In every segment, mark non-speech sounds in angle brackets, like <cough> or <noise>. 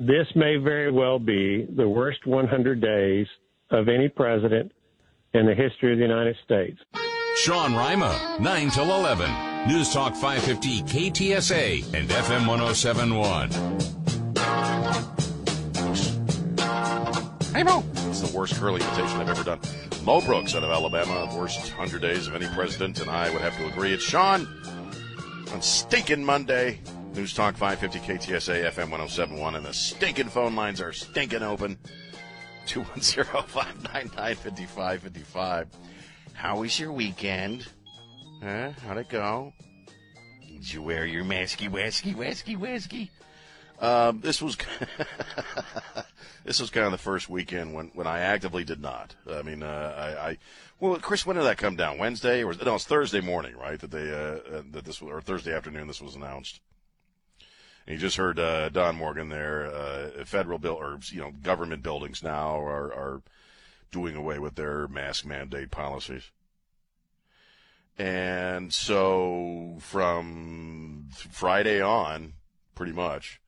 this may very well be the worst 100 days of any president in the history of the United States. Sean Rima, 9 till 11. News Talk 550 KTSA and FM 1071. Hey, Mo. It's the worst curling imitation I've ever done. Mo Brooks out of Alabama, worst 100 days of any president, and I would have to agree. It's Sean on Stinking Monday. News Talk 550 KTSA FM 1071, and the stinking phone lines are stinking open. 210 599 5555. How was your weekend? Huh? How'd it go? Did you wear your masky, wasky, wasky, wasky? Um, this was <laughs> this was kind of the first weekend when, when I actively did not. I mean, uh, I, I well, Chris, when did that come down? Wednesday or no? It's Thursday morning, right? That they uh, uh that this or Thursday afternoon. This was announced. You just heard uh, Don Morgan there. Uh, federal bill or you know government buildings now are are doing away with their mask mandate policies. And so from Friday on, pretty much,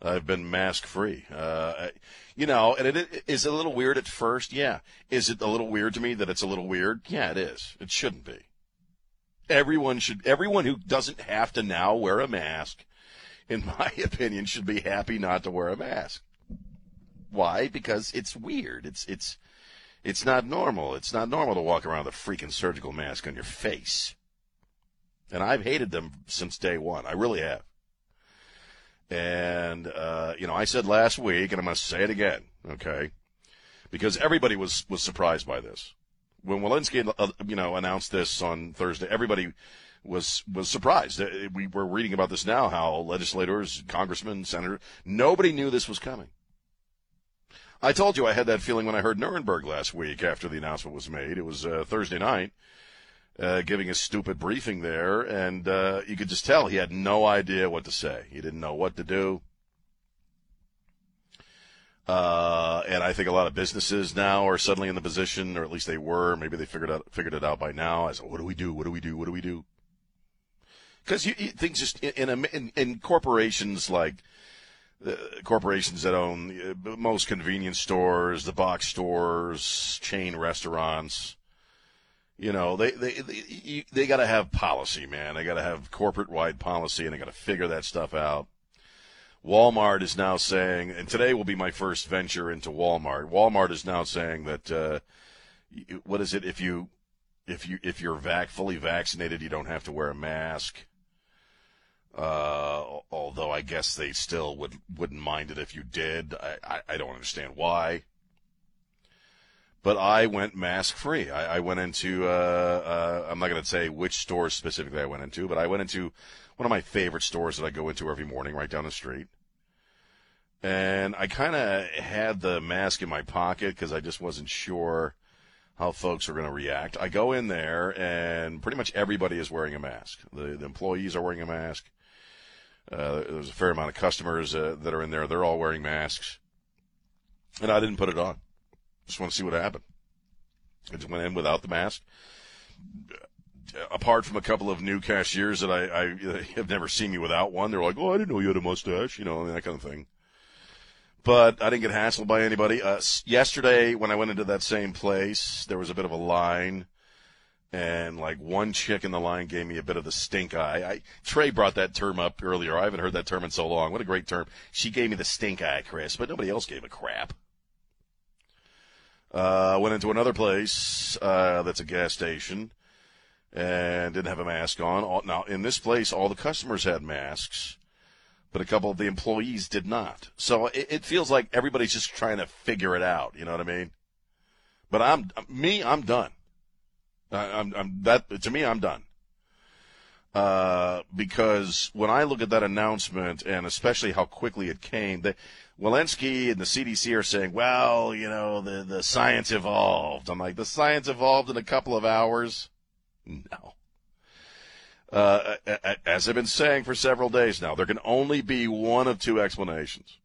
I've been mask free. Uh, you know, and it, it is a little weird at first. Yeah. Is it a little weird to me that it's a little weird? Yeah, it is. It shouldn't be. Everyone should, everyone who doesn't have to now wear a mask, in <laughs> my opinion, should be happy not to wear a mask. Why? Because it's weird. It's, it's, it's not normal. It's not normal to walk around with a freaking surgical mask on your face. And I've hated them since day one. I really have. And, uh, you know, I said last week, and I'm going to say it again, okay? Because everybody was, was surprised by this. When Walensky, uh, you know, announced this on Thursday, everybody was, was surprised. Uh, we were reading about this now, how legislators, congressmen, senators, nobody knew this was coming. I told you I had that feeling when I heard Nirenberg last week after the announcement was made. It was uh, Thursday night uh, giving a stupid briefing there, and uh, you could just tell he had no idea what to say. He didn't know what to do. Uh, and I think a lot of businesses now are suddenly in the position, or at least they were. Maybe they figured out figured it out by now. As what do we do? What do we do? What do we do? Because things just in, in, in, corporations like uh, corporations that own uh, most convenience stores, the box stores, chain restaurants you know, they they they, they got to have policy, man. They got to have corporate wide policy, and they got to figure that stuff out. Walmart is now saying, and today will be my first venture into Walmart. Walmart is now saying that uh, what is it if you if you if you're vac fully vaccinated, you don't have to wear a mask. Uh, although I guess they still would wouldn't mind it if you did. I, I, I don't understand why but I went mask free. I, I went into, uh, uh, I'm not going to say which stores specifically I went into, but I went into one of my favorite stores that I go into every morning right down the street. And I kind of had the mask in my pocket because I just wasn't sure how folks are going to react. I go in there and pretty much everybody is wearing a mask. The, the employees are wearing a mask. Uh, there's a fair amount of customers uh, that are in there. They're all wearing masks. And I didn't put it on. Just want to see what happened. I just went in without the mask. Apart from a couple of new cashiers that I, I <laughs> have never seen me without one, they're like, "Oh, I didn't know you had a mustache," you know, that kind of thing. But I didn't get hassled by anybody. Uh, yesterday, when I went into that same place, there was a bit of a line, and like one chick in the line gave me a bit of the stink eye. I, Trey brought that term up earlier. I haven't heard that term in so long. What a great term! She gave me the stink eye, Chris, but nobody else gave a crap. Uh, went into another place uh, that's a gas station and didn't have a mask on. Now, in this place, all the customers had masks, but a couple of the employees did not. So it, it feels like everybody's just trying to figure it out. You know what I mean? But I'm me. I'm done. I'm, I'm that to me. I'm done. Uh, because when I look at that announcement and especially how quickly it came, they, Walensky and the CDC are saying, well, you know, the, the science evolved. I'm like, the science evolved in a couple of hours? No. Uh, as I've been saying for several days now, there can only be one of two explanations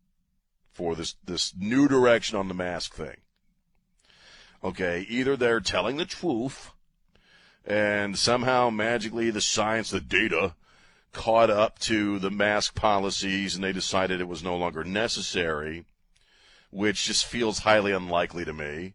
for this, this new direction on the mask thing. Okay, either they're telling the truth and somehow magically the science, the data caught up to the mask policies and they decided it was no longer necessary, which just feels highly unlikely to me.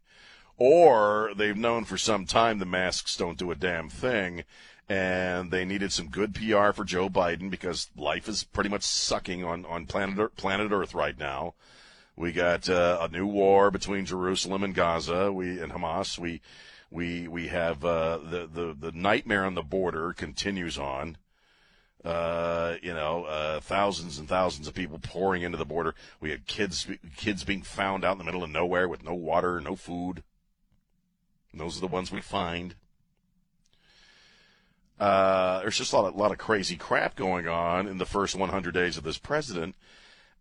Or they've known for some time the masks don't do a damn thing and they needed some good PR for Joe Biden because life is pretty much sucking on, on planet, Earth, planet Earth right now. We got uh, a new war between Jerusalem and Gaza, we and Hamas. We we we have uh, the the the nightmare on the border continues on. Uh, you know, uh, thousands and thousands of people pouring into the border. We had kids kids being found out in the middle of nowhere with no water, no food. And those are the ones we find. Uh, there's just a lot of, lot of crazy crap going on in the first 100 days of this president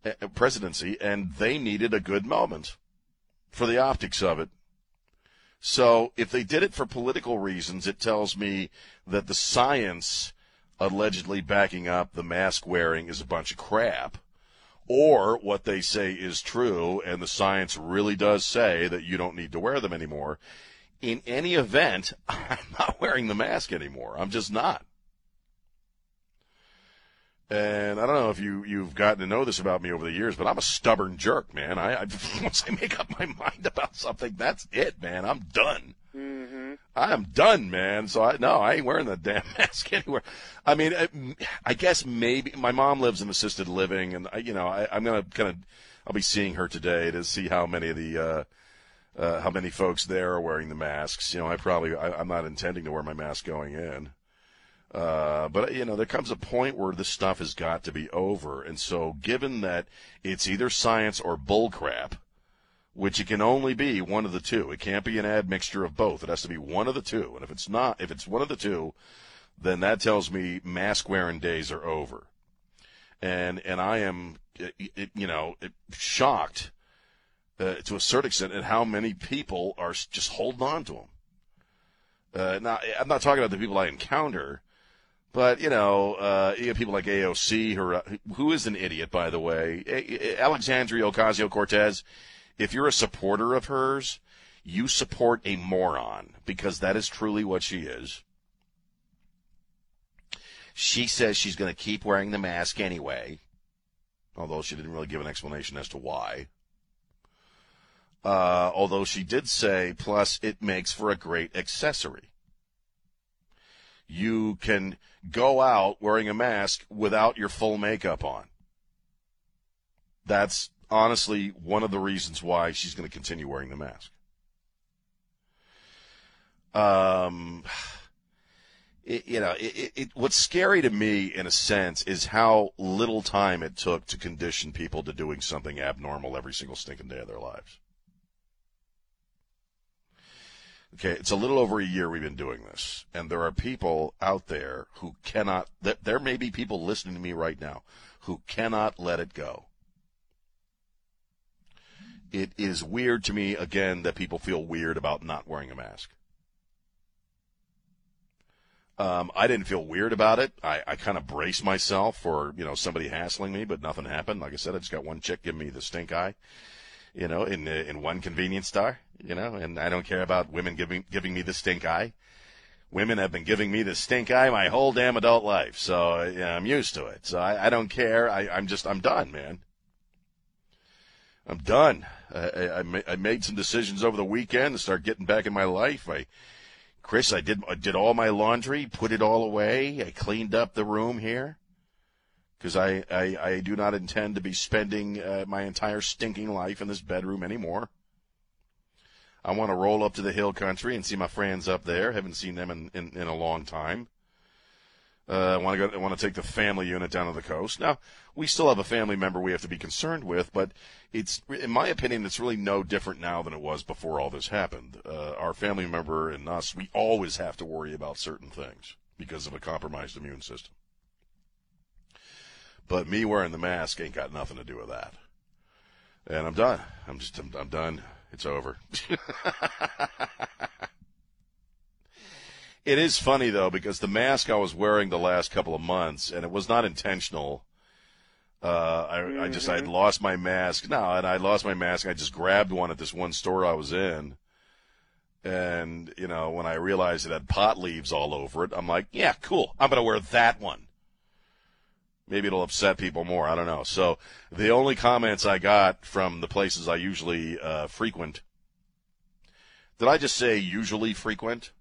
uh, presidency, and they needed a good moment for the optics of it. So if they did it for political reasons, it tells me that the science allegedly backing up the mask wearing is a bunch of crap. Or what they say is true, and the science really does say that you don't need to wear them anymore. In any event, <laughs> I'm not wearing the mask anymore. I'm just not. And I don't know if you you've gotten to know this about me over the years, but I'm a stubborn jerk, man. I, I <laughs> once I make up my mind about something, that's it, man. I'm done. Mm-hmm. I am done, man. So I no, I ain't wearing the damn <laughs> mask anywhere. I mean, I, I guess maybe my mom lives in assisted living, and I, you know, I, I'm gonna kind of I'll be seeing her today to see how many of the uh, uh, how many folks there are wearing the masks. You know, I probably I, I'm not intending to wear my mask going in. Uh, but you know, there comes a point where this stuff has got to be over, and so given that it's either science or bullcrap, which it can only be one of the two, it can't be an admixture of both. It has to be one of the two, and if it's not, if it's one of the two, then that tells me mask wearing days are over, and and I am, you know, shocked uh, to a certain extent at how many people are just holding on to them. Uh, now, I'm not talking about the people I encounter but you know, uh, you have people like AOC, who, are, who is an idiot, by the way. Alexandria Ocasio Cortez. If you're a supporter of hers, you support a moron because that is truly what she is. She says she's going to keep wearing the mask anyway, although she didn't really give an explanation as to why. Uh, although she did say, plus it makes for a great accessory you can go out wearing a mask without your full makeup on. That's honestly one of the reasons why she's going to continue wearing the mask. Um, it, you know, it, it, what's scary to me, in a sense, is how little time it took to condition people to doing something abnormal every single stinking day of their lives. Okay, it's a little over a year we've been doing this, and there are people out there who cannot. There may be people listening to me right now who cannot let it go. It is weird to me again that people feel weird about not wearing a mask. Um, I didn't feel weird about it. I, I kind of braced myself for you know somebody hassling me, but nothing happened. Like I said, I just got one chick giving me the stink eye, you know, in in one convenience store you know, and I don't care about women giving giving me the stink eye. Women have been giving me the stink eye my whole damn adult life, so I'm used to it. So I, I don't care. I, I'm just I'm done, man. I'm done. I, I, I made some decisions over the weekend to start getting back in my life. I, Chris, I did I did all my laundry, put it all away. I cleaned up the room here because I, I, I do not intend to be spending uh, my entire stinking life in this bedroom anymore. I want to roll up to the hill country and see my friends up there. Haven't seen them in, in, in a long time. Uh, I want to go. I want to take the family unit down to the coast. Now, we still have a family member we have to be concerned with, but it's, in my opinion, it's really no different now than it was before all this happened. Uh, our family member and us, we always have to worry about certain things because of a compromised immune system. But me wearing the mask ain't got nothing to do with that. And I'm done. I'm just, I'm, I'm done. It's over. <laughs> it is funny though because the mask I was wearing the last couple of months, and it was not intentional. Uh, I, mm-hmm. I just I mm-hmm. lost my mask. No, and I lost my mask. I just grabbed one at this one store I was in, and you know when I realized it had pot leaves all over it, I'm like, yeah, cool. I'm gonna wear that one. Maybe it'll upset people more. I don't know. So the only comments I got from the places I usually uh, frequent. Did I just say usually frequent?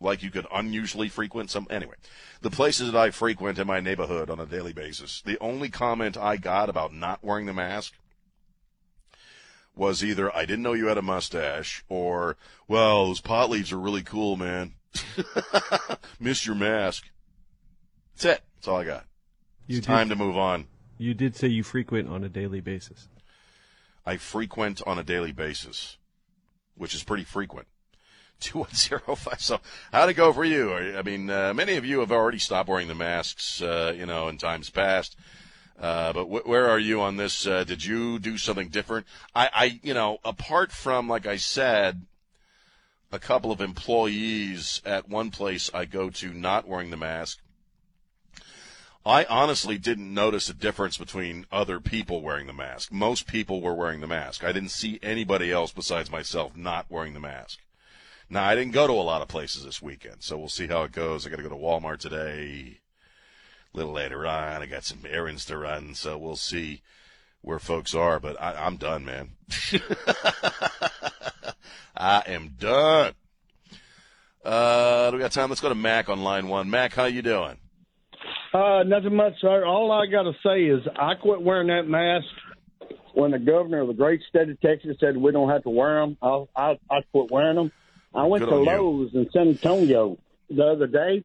Like you could unusually frequent some. Anyway, the places that I frequent in my neighborhood on a daily basis. The only comment I got about not wearing the mask was either I didn't know you had a mustache or, well, those pot leaves are really cool, man. <laughs> Miss your mask. That's it. That's all I got. You It's time to move on. you did say you frequent on a daily basis. I frequent on a daily basis, which is pretty frequent. <laughs> 2105. So, how'd it go for you? I mean, uh, many of you have already stopped wearing the masks, uh, you know, in times past. Uh, but wh- where are you on this? Uh, did you do something different? I, I, you know, apart from, like I said, a couple of employees at one place I go to not wearing the mask, I honestly didn't notice a difference between other people wearing the mask. Most people were wearing the mask. I didn't see anybody else besides myself not wearing the mask. Now, I didn't go to a lot of places this weekend, so we'll see how it goes. I got to go to Walmart today. A little later on, I got some errands to run, so we'll see where folks are. But I, I'm done, man. <laughs> I am done. Uh, do we got time? Let's go to Mac on line one. Mac, how you doing? Uh, nothing much, sir. All I got to say is I quit wearing that mask when the governor of the great state of Texas said we don't have to wear them. I I, I quit wearing them. I went Good to on you. Lowe's in San Antonio the other day,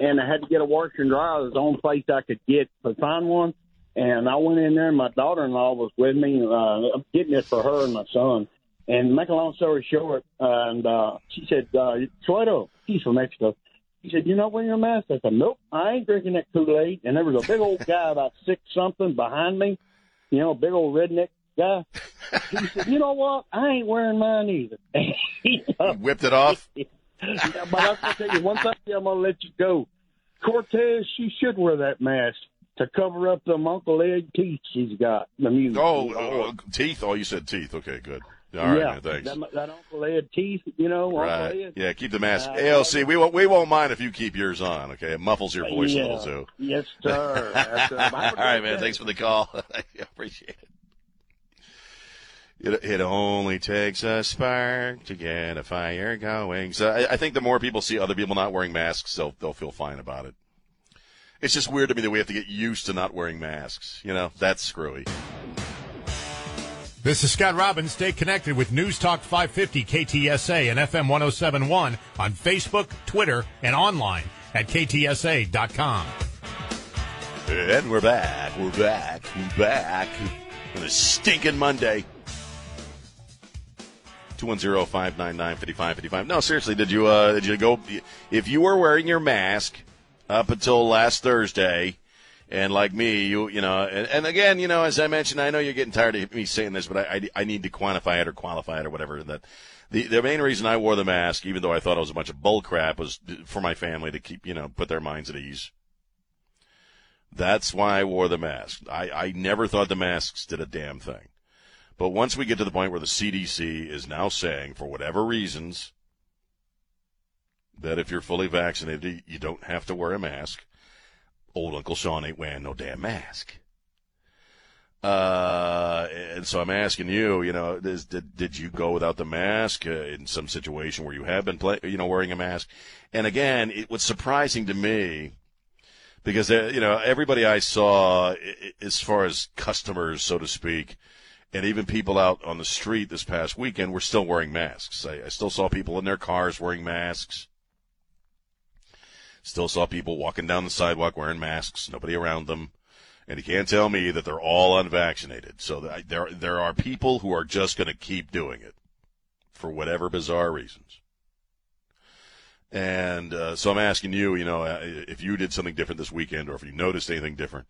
and I had to get a washer and dryer. It was the only place I could get to find one. And I went in there, and my daughter-in-law was with me. Uh, I'm getting it for her and my son. And make a long story short, and uh, she said, uh, Suedo, he's from Mexico. He said, "You not wearing your mask?" I said, "Nope, I ain't drinking that Kool-Aid." And there was a big old guy about six something behind me, you know, a big old redneck guy. He said, "You know what? I ain't wearing mine either." <laughs> You whipped it off? <laughs> Yeah, but I'm gonna tell you one thing. I'm gonna let you go. Cortez, she should wear that mask to cover up them Uncle Ed teeth she's got. The music. Oh, oh, teeth. Oh, you said teeth. Okay, good. All right, yeah, man, thanks. That, that Uncle Ed teeth, you know, Uncle Right. Ed. Yeah, keep the mask. Uh, AOC, we won't we won't mind if you keep yours on. Okay, it muffles your voice yeah. a little too. Yes, sir. That's, <laughs> have a All right, man. day. Thanks for the call. <laughs> I appreciate it. It, it only takes a spark to get a fire going. So I, I think the more people see other people not wearing masks, they'll they'll feel fine about it. It's just weird to me that we have to get used to not wearing masks. You know, that's screwy. This is Scott Robbins. Stay connected with News Talk 550 KTSA and FM 1071 on Facebook, Twitter, and online at ktsa.com. And we're back. We're back. We're back. On a stinking Monday. 210-599-5555. No, seriously, did you uh did you go if you were wearing your mask up until last Thursday and like me, you you know, and, and again, you know, as I mentioned, I know you're getting tired of me saying this, but I, I, I need to quantify it or qualify it or whatever that the the main reason I wore the mask, even though I thought it was a bunch of bull crap, was for my family to keep, you know, put their minds at ease. That's why I wore the mask. I, I never thought the masks did a damn thing. But once we get to the point where the CDC is now saying, for whatever reasons, that if you're fully vaccinated, you don't have to wear a mask, old Uncle Sean ain't wearing no damn mask. Uh, and so I'm asking you, you know, is, did did you go without the mask uh, in some situation where you have been, play, you know, wearing a mask? And again, it was surprising to me because uh, you know everybody I saw, as far as customers, so to speak, and even people out on the street this past weekend were still wearing masks. I, I still saw people in their cars wearing masks. Still saw people walking down the sidewalk wearing masks, nobody around them. And you can't tell me that they're all unvaccinated. So there, there are people who are just going to keep doing it for whatever bizarre reasons. And uh, so I'm asking you, you know, uh, if you did something different this weekend or if you noticed anything different.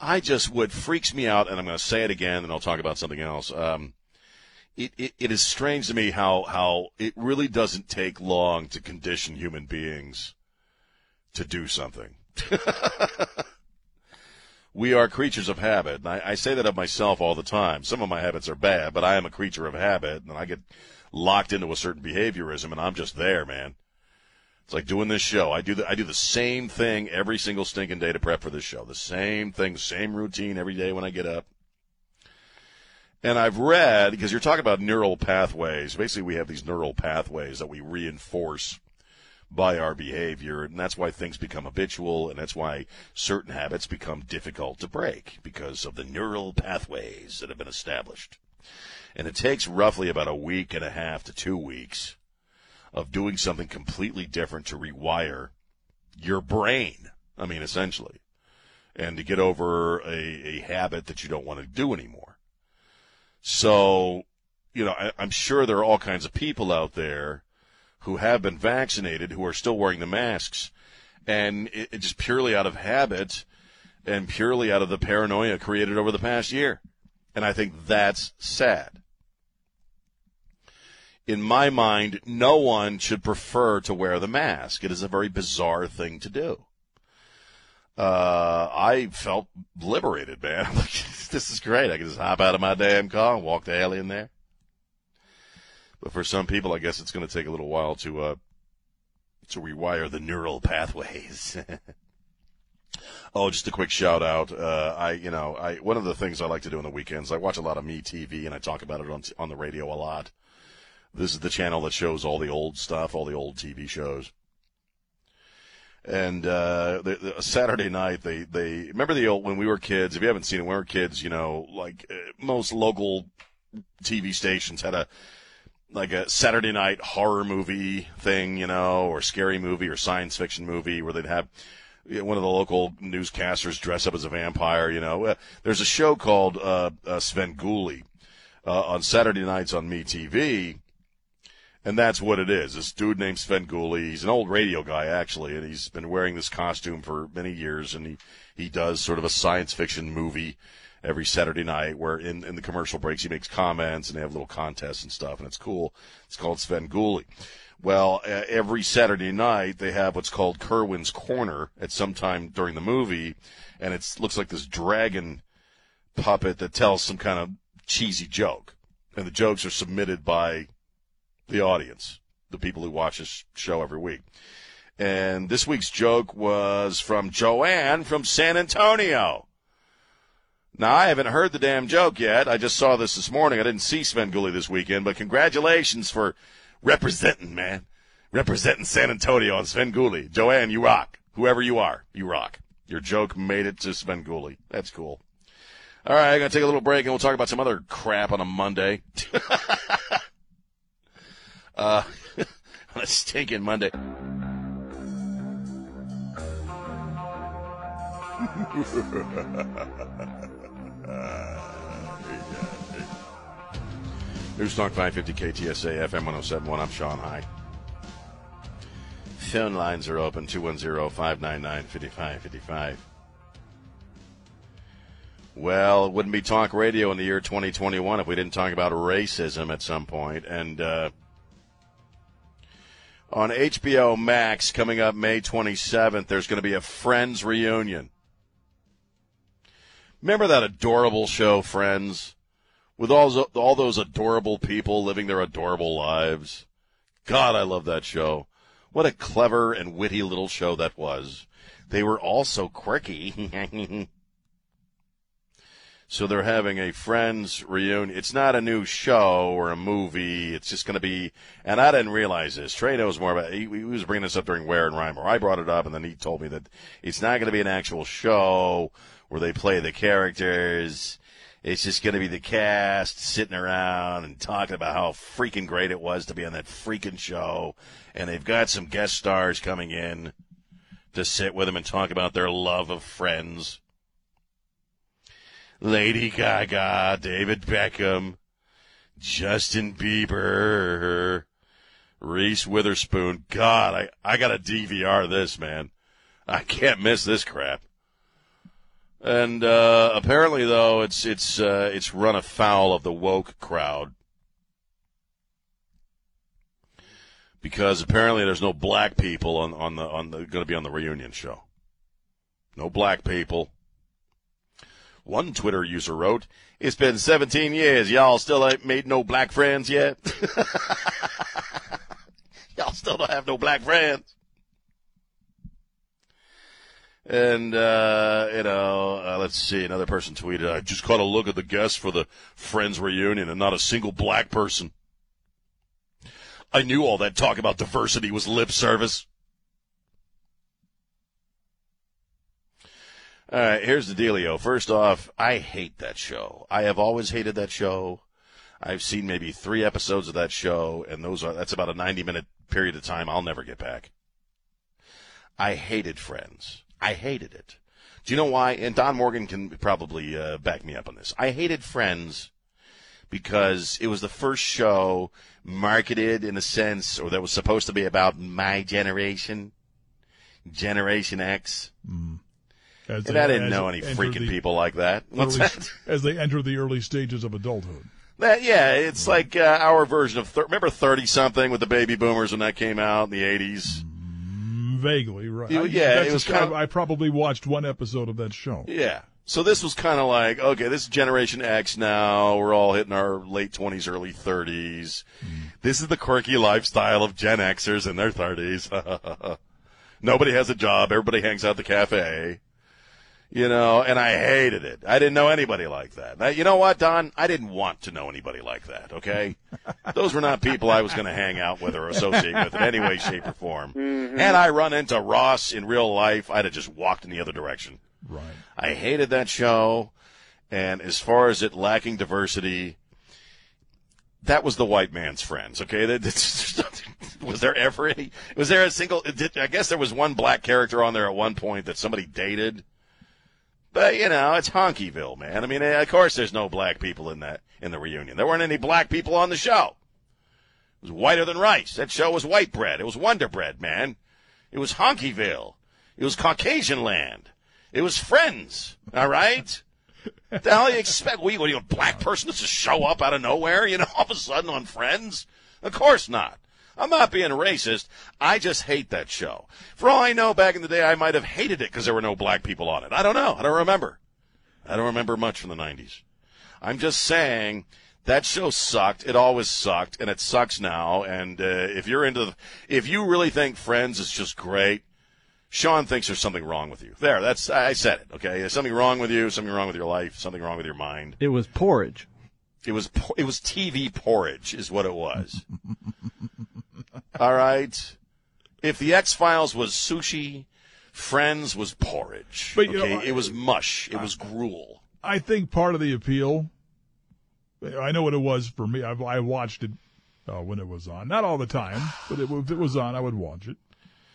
I just, what freaks me out, and I'm going to say it again and I'll talk about something else. Um, it, it, it is strange to me how, how it really doesn't take long to condition human beings to do something. <laughs> we are creatures of habit. And I, I say that of myself all the time. Some of my habits are bad, but I am a creature of habit, and I get locked into a certain behaviorism, and I'm just there, man. It's like doing this show. I do the I do the same thing every single stinking day to prep for this show. The same thing, same routine every day when I get up. And I've read because you're talking about neural pathways. Basically, we have these neural pathways that we reinforce by our behavior, and that's why things become habitual, and that's why certain habits become difficult to break because of the neural pathways that have been established. And it takes roughly about a week and a half to two weeks of doing something completely different to rewire your brain. I mean, essentially, and to get over a, a habit that you don't want to do anymore. So, you know, I, I'm sure there are all kinds of people out there who have been vaccinated who are still wearing the masks, and it, it just purely out of habit and purely out of the paranoia created over the past year. And I think that's sad. In my mind, no one should prefer to wear the mask. It is a very bizarre thing to do. Uh, I felt liberated, man. <laughs> <laughs> this is great. I can just hop out of my damn car and walk the alley in there. But for some people, I guess it's going to take a little while to uh, to rewire the neural pathways. <laughs> oh, just a quick shout out. Uh, I, you know, I one of the things I like to do on the weekends, I watch a lot of Me TV, and I talk about it on on the radio a lot. This is the channel that shows all the old stuff, all the old TV shows. And uh, the, the, Saturday night, they they remember the old when we were kids. If you haven't seen it, when we were kids, you know, like uh, most local TV stations had a like a Saturday night horror movie thing, you know, or scary movie or science fiction movie where they'd have one of the local newscasters dress up as a vampire, you know. There's a show called uh, uh, Svengoolie uh, on Saturday nights on MeTV, and that's what it is. This dude named Svengoolie, he's an old radio guy actually, and he's been wearing this costume for many years, and he he does sort of a science fiction movie every Saturday night where in, in the commercial breaks he makes comments and they have little contests and stuff, and it's cool. It's called Sven Svengoolie. Well, uh, every Saturday night they have what's called Kerwin's Corner at some time during the movie, and it looks like this dragon puppet that tells some kind of cheesy joke, and the jokes are submitted by the audience, the people who watch this show every week. And this week's joke was from Joanne from San Antonio. Now, I haven't heard the damn joke yet. I just saw this this morning. I didn't see Svengoolie this weekend, but congratulations for representing, man. Representing San Antonio on Svengoolie. Joanne, you rock. Whoever you are, you rock. Your joke made it to Svengoolie. That's cool. All right, I'm going to take a little break and we'll talk about some other crap on a Monday. <laughs> uh, <laughs> on a stinking Monday. <laughs> News Talk 550 KTSA FM 1071. I'm Sean High. Phone lines are open 210 599 5555. Well, it wouldn't be talk radio in the year 2021 if we didn't talk about racism at some point. And uh, on HBO Max coming up May 27th, there's going to be a Friends reunion. Remember that adorable show, Friends? With all, all those adorable people living their adorable lives. God, I love that show. What a clever and witty little show that was. They were all so quirky. <laughs> so they're having a Friends reunion. It's not a new show or a movie. It's just going to be, and I didn't realize this. Trey knows more about. He, he was bringing this up during Where and Rhyme, I brought it up, and then he told me that it's not going to be an actual show where they play the characters. It's just going to be the cast sitting around and talking about how freaking great it was to be on that freaking show. And they've got some guest stars coming in to sit with them and talk about their love of friends. Lady Gaga, David Beckham, Justin Bieber, Reese Witherspoon. God, I, I got to DVR this, man. I can't miss this crap. And uh, apparently, though, it's it's uh, it's run afoul of the woke crowd because apparently there's no black people on on the on the going to be on the reunion show. No black people. One Twitter user wrote, "It's been 17 years. Y'all still ain't made no black friends yet. <laughs> Y'all still don't have no black friends." And, uh, you know, uh, let's see, another person tweeted, I just caught a look at the guests for the Friends reunion and not a single black person. I knew all that talk about diversity was lip service. All right, here's the dealio. First off, I hate that show. I have always hated that show. I've seen maybe three episodes of that show, and those are that's about a 90 minute period of time I'll never get back. I hated Friends. I hated it. Do you know why? And Don Morgan can probably uh, back me up on this. I hated Friends because it was the first show marketed in a sense, or that was supposed to be about my generation, Generation X. As And I didn't know any freaking the people like that. What's early- that? As they enter the early stages of adulthood. That yeah, it's like uh, our version of thir- remember thirty something with the baby boomers when that came out in the eighties. Vaguely, right. Yeah, I- yeah, that's it was kind of- I probably watched one episode of that show. Yeah. So this was kind of like okay, this is Generation X now. We're all hitting our late twenties, early thirties. Mm-hmm. This is the quirky lifestyle of Gen Xers in their thirties. <laughs> Nobody has a job. Everybody hangs out at the cafe. You know, and I hated it. I didn't know anybody like that. Now, you know what, Don? I didn't want to know anybody like that, okay? <laughs> Those were not people I was going to hang out with or associate with in any way, shape, or form. Mm-hmm. Had I run into Ross in real life, I'd have just walked in the other direction. Right. I hated that show. And as far as it lacking diversity, that was the white man's friends. Okay, <laughs> was there ever any? Was there a single? I guess there was one black character on there at one point that somebody dated. But you know, it's Honkyville, man. I mean, eh, of course, there's no black people in that in the reunion. There weren't any black people on the show. It was whiter than rice. That show was white bread. It was Wonder Bread, man. It was Honkyville. It was Caucasian land. It was Friends. All right. the hell you expect? What, you, you a black person to show up out of nowhere, you know, <laughs> all of a sudden on Friends? Of course not. I'm not being racist. I just hate that show. For all I know, back in the day, I might have hated it because there were no black people on it. I don't know. I don't remember. I don't remember much from the 90s. I'm just saying that show sucked. It always sucked, and it sucks now. And uh, if you're into, the, if you really think Friends is just great, Sean thinks there's something wrong with you. There, that's I said it. Okay, there's something wrong with you. Something wrong with your life. Something wrong with your mind. It was porridge. It was it was TV porridge, is what it was. <laughs> All right. If the X Files was sushi, Friends was porridge. But, you know, okay, I- it was mush. It was gruel. I think part of the appeal, I know what it was for me. I, I watched it uh, when it was on. Not all the time, but it, if it was on, I would watch it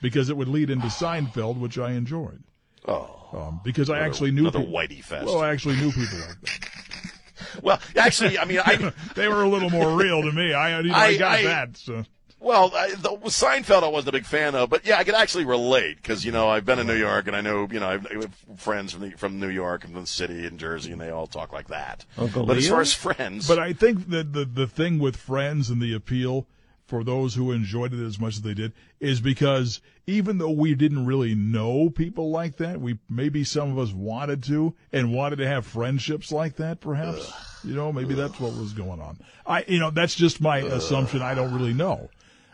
because it would lead into Seinfeld, which I enjoyed. Oh, Um, because I actually knew another people, whitey fest. Well, I actually knew people like that. <laughs> Well, actually, I mean, I <laughs> They were a little more real to me. I, you know, I, I- got I- that. So. Well, I, the, Seinfeld, I wasn't a big fan of, but yeah, I could actually relate because you know I've been in New York and I know you know I've, friends from the, from New York and from the city and Jersey, and they all talk like that. Uncle but as far as friends, But I think that the the thing with Friends and the appeal for those who enjoyed it as much as they did is because even though we didn't really know people like that, we maybe some of us wanted to and wanted to have friendships like that. Perhaps you know maybe that's what was going on. I you know that's just my assumption. I don't really know.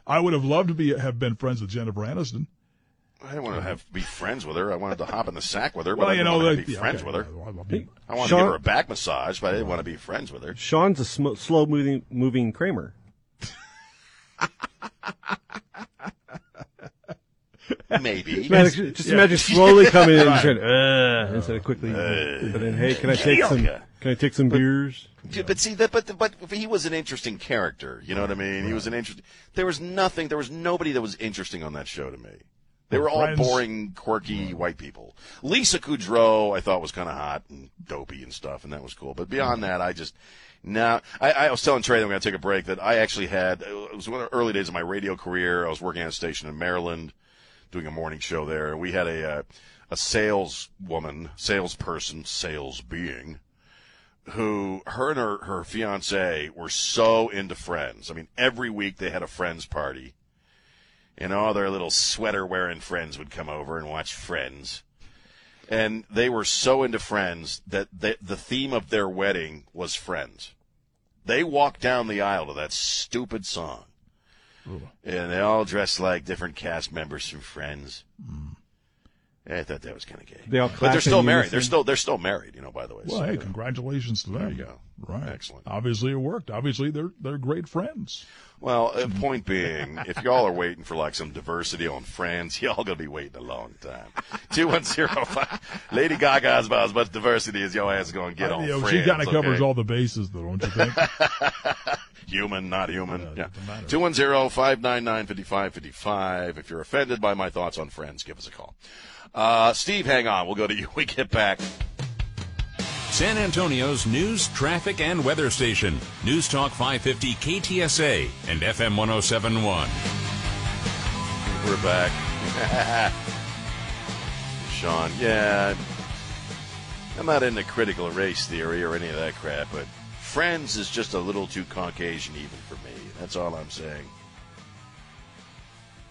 I would have loved to be have been friends with Jennifer Aniston. I didn't want to have be friends with her. I wanted to hop in the sack with her, but Well, I you didn't know, want to that- be yeah, friends okay. with her. Well, I mean, I wanted to give her a back massage, but I didn't want to be friends with her. Sean's a sm- slow moving moving Kramer. <laughs> Maybe. Imagine, just imagine slowly <laughs> coming in and saying, uh, instead of quickly. but then, hey, can I take some? Yeah. Can I take some beers? Dude, but see that, but but he was an interesting character. You know what I mean? He was an interesting. There was nothing. There was nobody that was interesting on that show to me. They were all boring, quirky white people. Lisa Kudrow, I thought was kind of hot and dopey and stuff, and that was cool. But beyond that, I just now I, I was telling Trey that I'm going to take a break. That I actually had it was one of the early days of my radio career. I was working at a station in Maryland, doing a morning show there, and we had a uh, a saleswoman, salesperson, sales being who her and her, her fiance were so into friends. I mean, every week they had a friends party. And all their little sweater wearing friends would come over and watch Friends. And they were so into Friends that they, the theme of their wedding was Friends. They walked down the aisle to that stupid song. And they all dressed like different cast members from Friends. Mm. I thought that was kind of gay. They all but they're still married. unison? They're still they're still married. You know, by the way. Well, So, hey, you know. congratulations to them. There you go. Right. Excellent. Obviously, it worked. Obviously, they're they're great friends. Well, uh, point being, <laughs> if y'all are waiting for like some diversity on Friends, <laughs> y'all gonna be waiting a long time. <laughs> Two one zero five. Lady Gaga's about as much diversity as your ass is gonna get on You know, Friends. she kind of covers all the bases, though, don't you think? human, not human. Uh, yeah. doesn't matter. Two one zero five nine nine fifty five fifty five. If you're offended by my thoughts on Friends, give us a call. Uh, Steve, hang on. We'll go to you. We get back. San Antonio's news, traffic, and weather station. News Talk 550 KTSA and FM 1071. We're back. <laughs> Sean, yeah. I'm not into critical race theory or any of that crap, but Friends is just a little too Caucasian even for me. That's all I'm saying.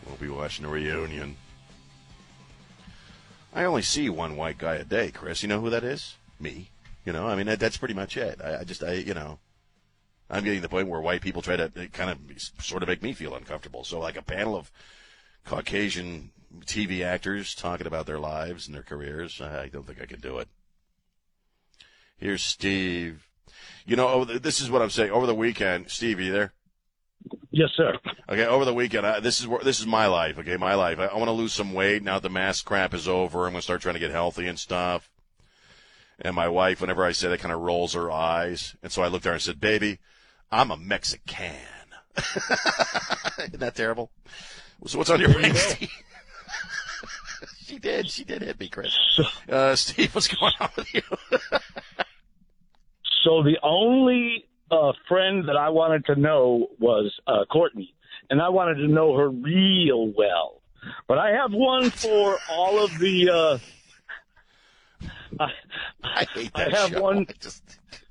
We'll be watching a reunion. I only see one white guy a day, Chris. You know who that is? Me. You know, I mean, that, that's pretty much it. I, I just, I, you know, I'm getting to the point where white people try to kind of sort of make me feel uncomfortable. So, like a panel of Caucasian TV actors talking about their lives and their careers, I don't think I could do it. Here's Steve. You know, oh, this is what I'm saying. Over the weekend, Steve, you there? Yes, sir. Okay, over the weekend, I, this is where this is my life. Okay, my life. I, I want to lose some weight now. that The mask crap is over. I'm going to start trying to get healthy and stuff. And my wife, whenever I say that, kind of rolls her eyes. And so I looked at her and said, "Baby, I'm a Mexican." <laughs> Isn't that terrible? So what's on your brain, Steve? <laughs> she did. She did hit me, Chris. Uh, Steve, what's going on with you? <laughs> So the only uh, friend that I wanted to know was uh, Courtney, and I wanted to know her real well. But I have one for all of the. Uh, I, <laughs> I hate I that have show. one- I just,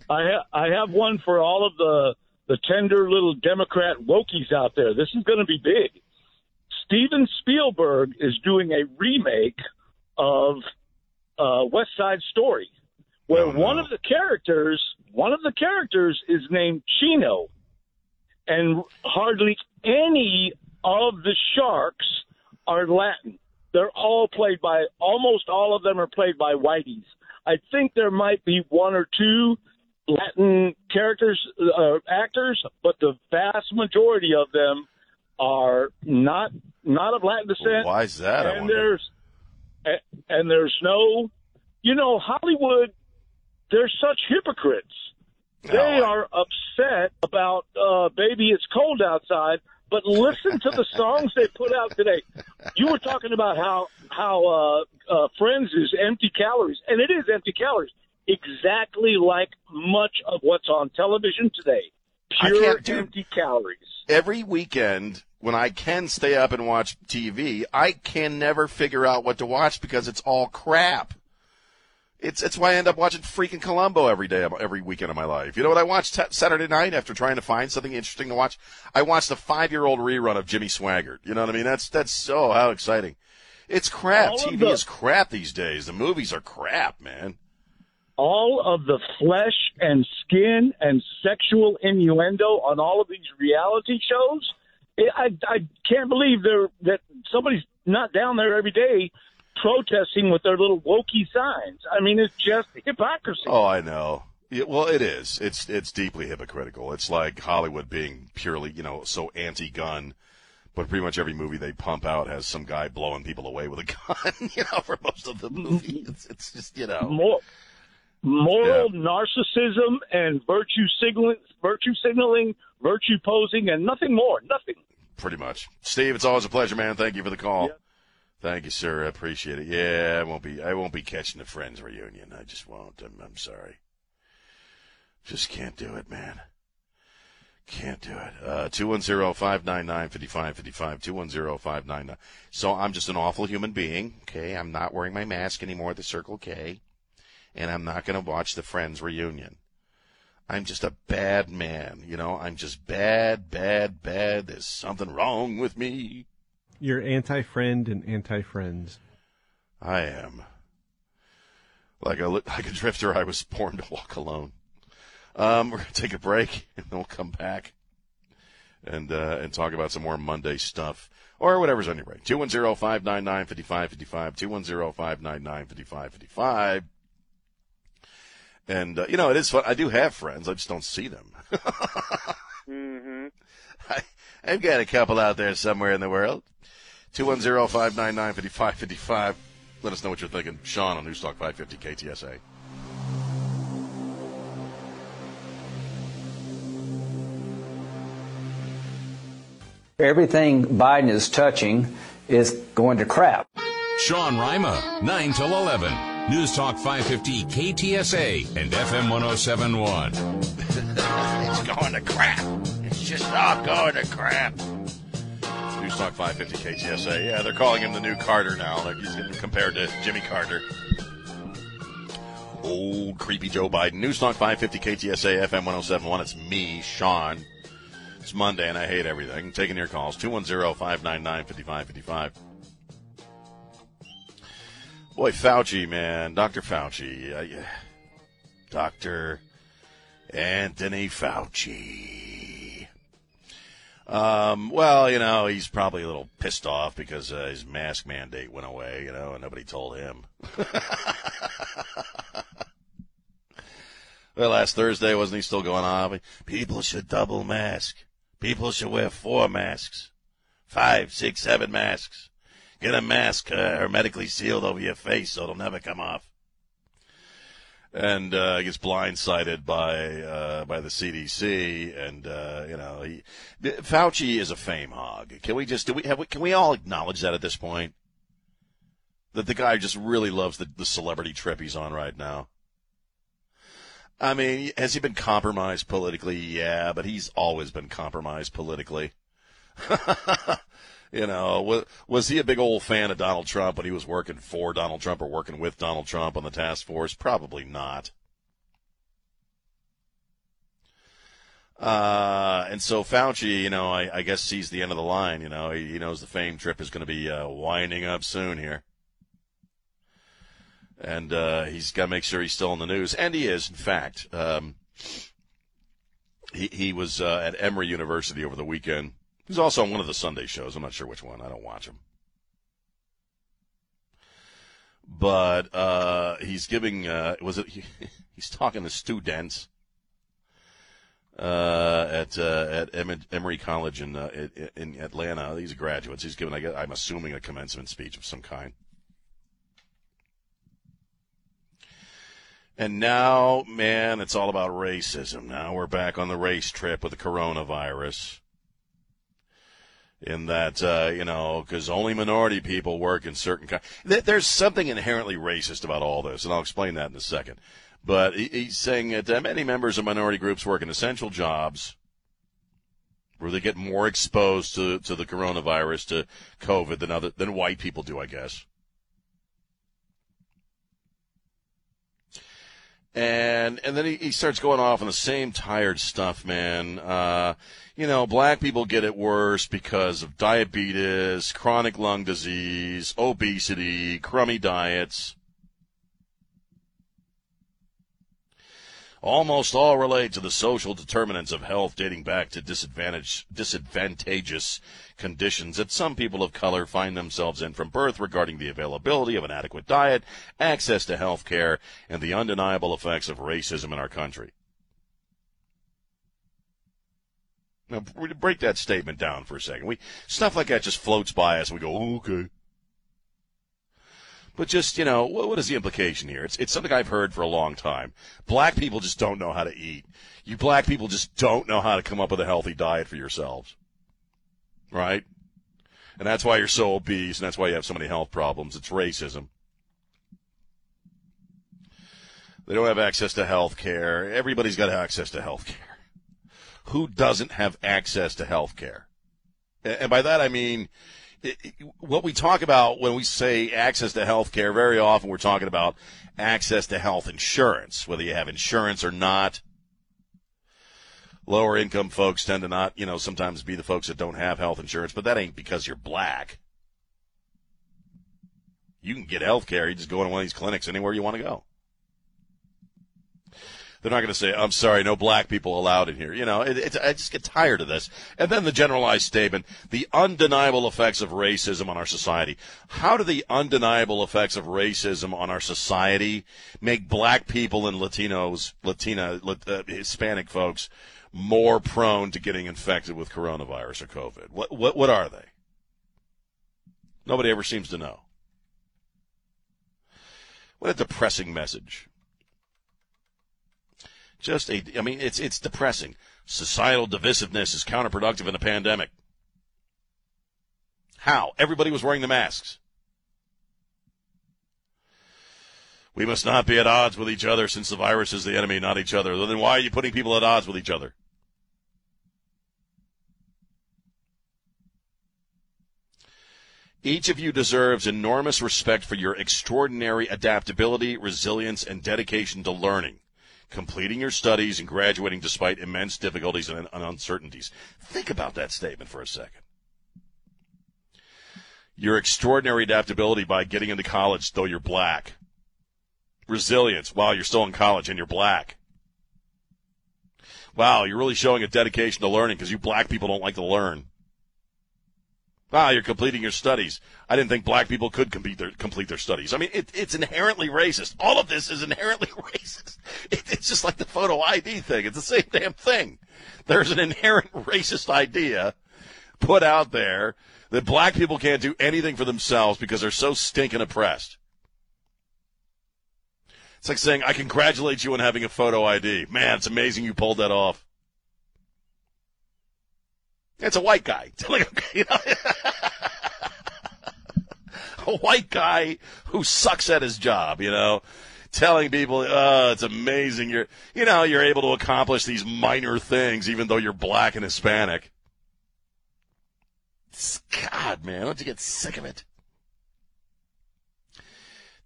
I, ha- I have one for all of the the tender little Democrat wokies out there. This is going to be big. Steven Spielberg is doing a remake of uh, West Side Story, where Oh, no. one of the characters, one of the characters is named Chino, and hardly any of the sharks are Latin. They're all played by, almost all of them are played by whiteys. I think there might be one or two Latin characters, uh, actors, but the vast majority of them are not not of Latin descent. why is that? And there's and, and there's no, you know, Hollywood. They're such hypocrites. They are upset about uh, "Baby, It's Cold Outside," but listen to the songs they put out today. You were talking about how how uh, uh, Friends is empty calories, and it is empty calories, exactly like much of what's on television today. Pure do- empty calories. every weekend when I can stay up and watch TV, I can never figure out what to watch because it's all crap. It's it's why I end up watching freaking Columbo every day, every weekend of my life. You know what I watched t- Saturday night after trying to find something interesting to watch? I watched a five year old rerun of Jimmy Swaggart. You know what I mean? That's that's so how exciting. It's crap. All TV the- is crap these days. The movies are crap, man. all of the flesh and skin and sexual innuendo on all of these reality shows. I, I can't believe they're, that somebody's not down there every day protesting with their little wokey signs. I mean, it's just hypocrisy. Oh, I know. Yeah, well, it is. It's it's deeply hypocritical. It's like Hollywood being purely, you know, so anti-gun, but pretty much every movie they pump out has some guy blowing people away with a <laughs> gun. You know, for most of the movie, mm-hmm. it's it's just you know. More, moral narcissism and virtue signaling, virtue signaling, virtue posing, and nothing more. Nothing. Pretty much. Steve, it's always a pleasure, man. Thank you for the call. Yep. Thank you, sir. I appreciate it. Yeah, I won't be. I won't be catching the Friends reunion. I just won't. I'm, I'm sorry. Just can't do it, man. Can't do it. Uh, 210-599-5555, 210-599. So I'm just an awful human being. Okay. I'm not wearing my mask anymore at the Circle K. And I'm not going to watch the Friends reunion. I'm just a bad man. You know, I'm just bad, bad, bad. There's something wrong with me. You're anti-friend and anti-friends. I am. Like a <laughs> like a drifter, I was born to walk alone. Um, we're gonna take a break <laughs> and then we'll come back. and uh, and talk about some more Monday stuff or whatever's on your brain. 210-599-5555, 210-599-5555. And, uh, you know, it is fun. I do have friends. I just don't see them. <laughs> hmm I, I've got a couple out there somewhere in the world. 210-599-5555. Let us know what you're thinking. Sean on Newstalk 550 KTSA. Everything Biden is touching is going to crap. Sean Rima, 9 till 11. News Talk 550 KTSA and FM 1071. <laughs> It's going to crap. Just all going to crap. News Talk 550 KTSA. Yeah, they're calling him the new Carter now. Like he's getting compared to Jimmy Carter. Old creepy Joe Biden. News Talk 550 KTSA FM 1071. It's me, Sean. It's Monday and I hate everything. Taking your calls. 210 599 5555. Boy, Fauci, man. Dr. Fauci. Uh, Dr. Anthony Fauci. Um, well, you know, he's probably a little pissed off because uh, his mask mandate went away, you know, and nobody told him. <laughs> well, last Thursday, wasn't he still going on? People should double mask. People should wear four masks, five, six, seven masks. Get a mask uh, hermetically sealed over your face so it'll never come off. And uh, gets blindsided by uh, by the CDC, and uh, you know, he, Fauci is a fame hog. Can we just do we we, can we all acknowledge that at this point? That the guy just really loves the, the celebrity trip he's on right now. I mean, has he been compromised politically? Yeah, but he's always been compromised politically. <laughs> you know, was, was he a big old fan of Donald Trump when he was working for Donald Trump or working with Donald Trump on the task force? Probably not. Uh, and so Fauci, you know, I, I, guess sees the end of the line. You know, he, he knows the fame trip is going to be uh, winding up soon here and uh, he's got to make sure he's still in the news, and he is, in fact. Um, he he was uh, at Emory University over the weekend. He's also on one of the Sunday shows. I'm not sure which one. I don't watch him. But uh, he's giving. Uh, was it? He, <laughs> he's talking to students uh, at uh, at Emory College in uh, in Atlanta. These are graduates. He's giving. I guess, I'm assuming a commencement speech of some kind. And now, man, it's all about racism. Now we're back on the race trip with the coronavirus. In that, uh, you know, because only minority people work in certain kinds. There's something inherently racist about all this, and I'll explain that in a second. But he's saying that uh, many members of minority groups work in essential jobs where they get more exposed to, to the coronavirus, to COVID, than other than white people do, I guess. And and then he, he starts going off on the same tired stuff, man. Uh, you know, black people get it worse because of diabetes, chronic lung disease, obesity, crummy diets. almost all relate to the social determinants of health dating back to disadvantage, disadvantageous conditions that some people of color find themselves in from birth regarding the availability of an adequate diet, access to health care, and the undeniable effects of racism in our country. Now, we break that statement down for a second. We stuff like that just floats by us, and we go, "Okay." But just, you know, what, what is the implication here? It's, it's something I've heard for a long time. Black people just don't know how to eat. You black people just don't know how to come up with a healthy diet for yourselves. Right? And that's why you're so obese, and that's why you have so many health problems. It's racism. They don't have access to health care. Everybody's got access to health care. Who doesn't have access to health care? And by that I mean, what we talk about when we say access to health care, very often we're talking about access to health insurance, whether you have insurance or not. Lower income folks tend to not, you know, sometimes be the folks that don't have health insurance, but that ain't because you're black. You can get health care. You just go to one of these clinics anywhere you want to go. They're not going to say, "I'm sorry, no black people allowed in here." You know, it, it, I just get tired of this. And then the generalized statement: the undeniable effects of racism on our society. How do the undeniable effects of racism on our society make black people and Latinos, Latina, uh, Hispanic folks more prone to getting infected with coronavirus or COVID? What what what are they? Nobody ever seems to know. What a depressing message. Just a, I mean, it's it's depressing. Societal divisiveness is counterproductive in a pandemic. How? Everybody was wearing the masks. We must not be at odds with each other since the virus is the enemy, not each other. Then why are you putting people at odds with each other? Each of you deserves enormous respect for your extraordinary adaptability, resilience, and dedication to learning, completing your studies and graduating despite immense difficulties and, uncertainties. Think about that statement for a second. Your extraordinary adaptability by getting into college though you're black. Resilience while you're still in college and you're black. Wow, you're really showing a dedication to learning because you black people don't like to learn. Ah, you're completing your studies. I didn't think black people could complete their complete their studies. I mean, it, it's inherently racist. All of this is inherently <laughs> racist. It, it's just like the photo ID thing. It's the same damn thing. There's an inherent <laughs> racist idea put out there that black people can't do anything for themselves because they're so stinking oppressed. It's like saying, I congratulate you on having a photo ID. Man, it's amazing you pulled that off. It's a white guy. <laughs> <laughs> a white guy who sucks at his job, you know, telling people, oh, it's amazing. You're, you know, you're able to accomplish these minor things even though you're black and Hispanic. God, man, don't you get sick of it?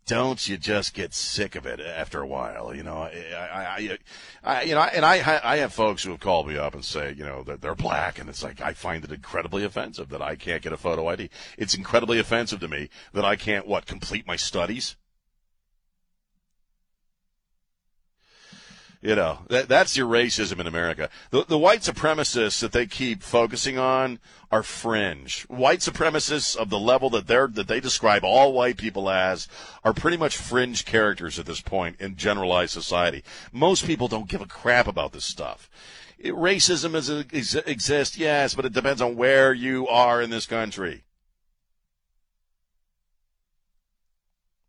Don't you just get sick of it after a while? You know, I, I, I, you know, and I, I have folks who have called me up and say, you know, that they're black, and it's like I find it incredibly offensive that I can't get a photo ID. It's incredibly offensive to me that I can't what complete my studies. You know, that, that's your racism in America. The, the white supremacists that they keep focusing on are fringe. White supremacists of the level that they're, that they describe all white people as are pretty much fringe characters at this point in generalized society. Most people don't give a crap about this stuff. It, racism is, is, exists, yes, but it depends on where you are in this country.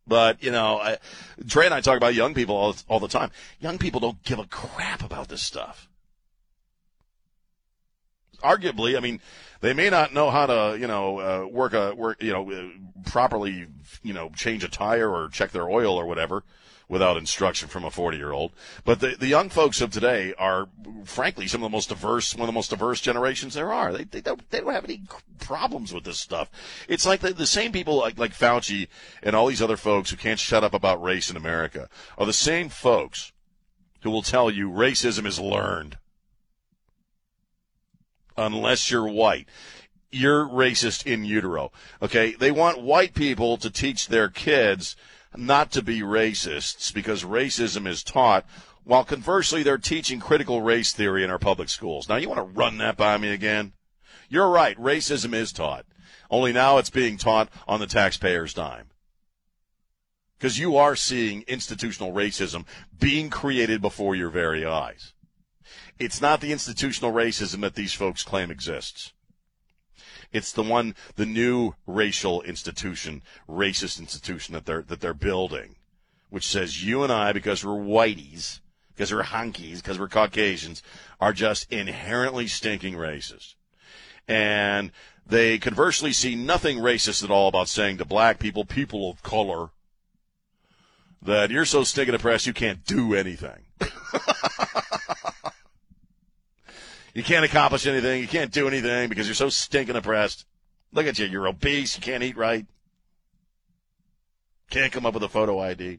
But, you know, I, Trey and I talk about young people all, all the time. Young people don't give a crap about this stuff. Arguably, I mean, they may not know how to, you know, uh, work a work, you know, uh, properly, you know, change a tire or check their oil or whatever without instruction from a 40 year old. But the, the young folks of today are, frankly, some of the most diverse, one of the most diverse generations there are. They, they don't, they don't have any problems with this stuff. It's like the, the same people like, like Fauci and all these other folks who can't shut up about race in America are the same folks who will tell you racism is learned. Unless you're white you're racist in utero. Okay. They want white people to teach their kids not to be racists because racism is taught, while conversely they're teaching critical race theory in our public schools. Now, you want to run that by me again? You're right, racism is taught. Only now it's being taught on the taxpayer's dime. Because you are seeing institutional racism being created before your very eyes. It's not the institutional racism that these folks claim exists. It's the one, the new racial institution, racist institution that they're that they're building, which says you and I, because we're whiteys, because we're hunkies, because we're Caucasians, are just inherently stinking racist. And they conversely see nothing racist at all about saying to black people, people of color, that you're so stinking oppressed you can't do anything. <laughs> You can't accomplish anything. You can't do anything because you're so stinking oppressed. Look at you. You're obese. You can't eat right. Can't come up with a photo ID.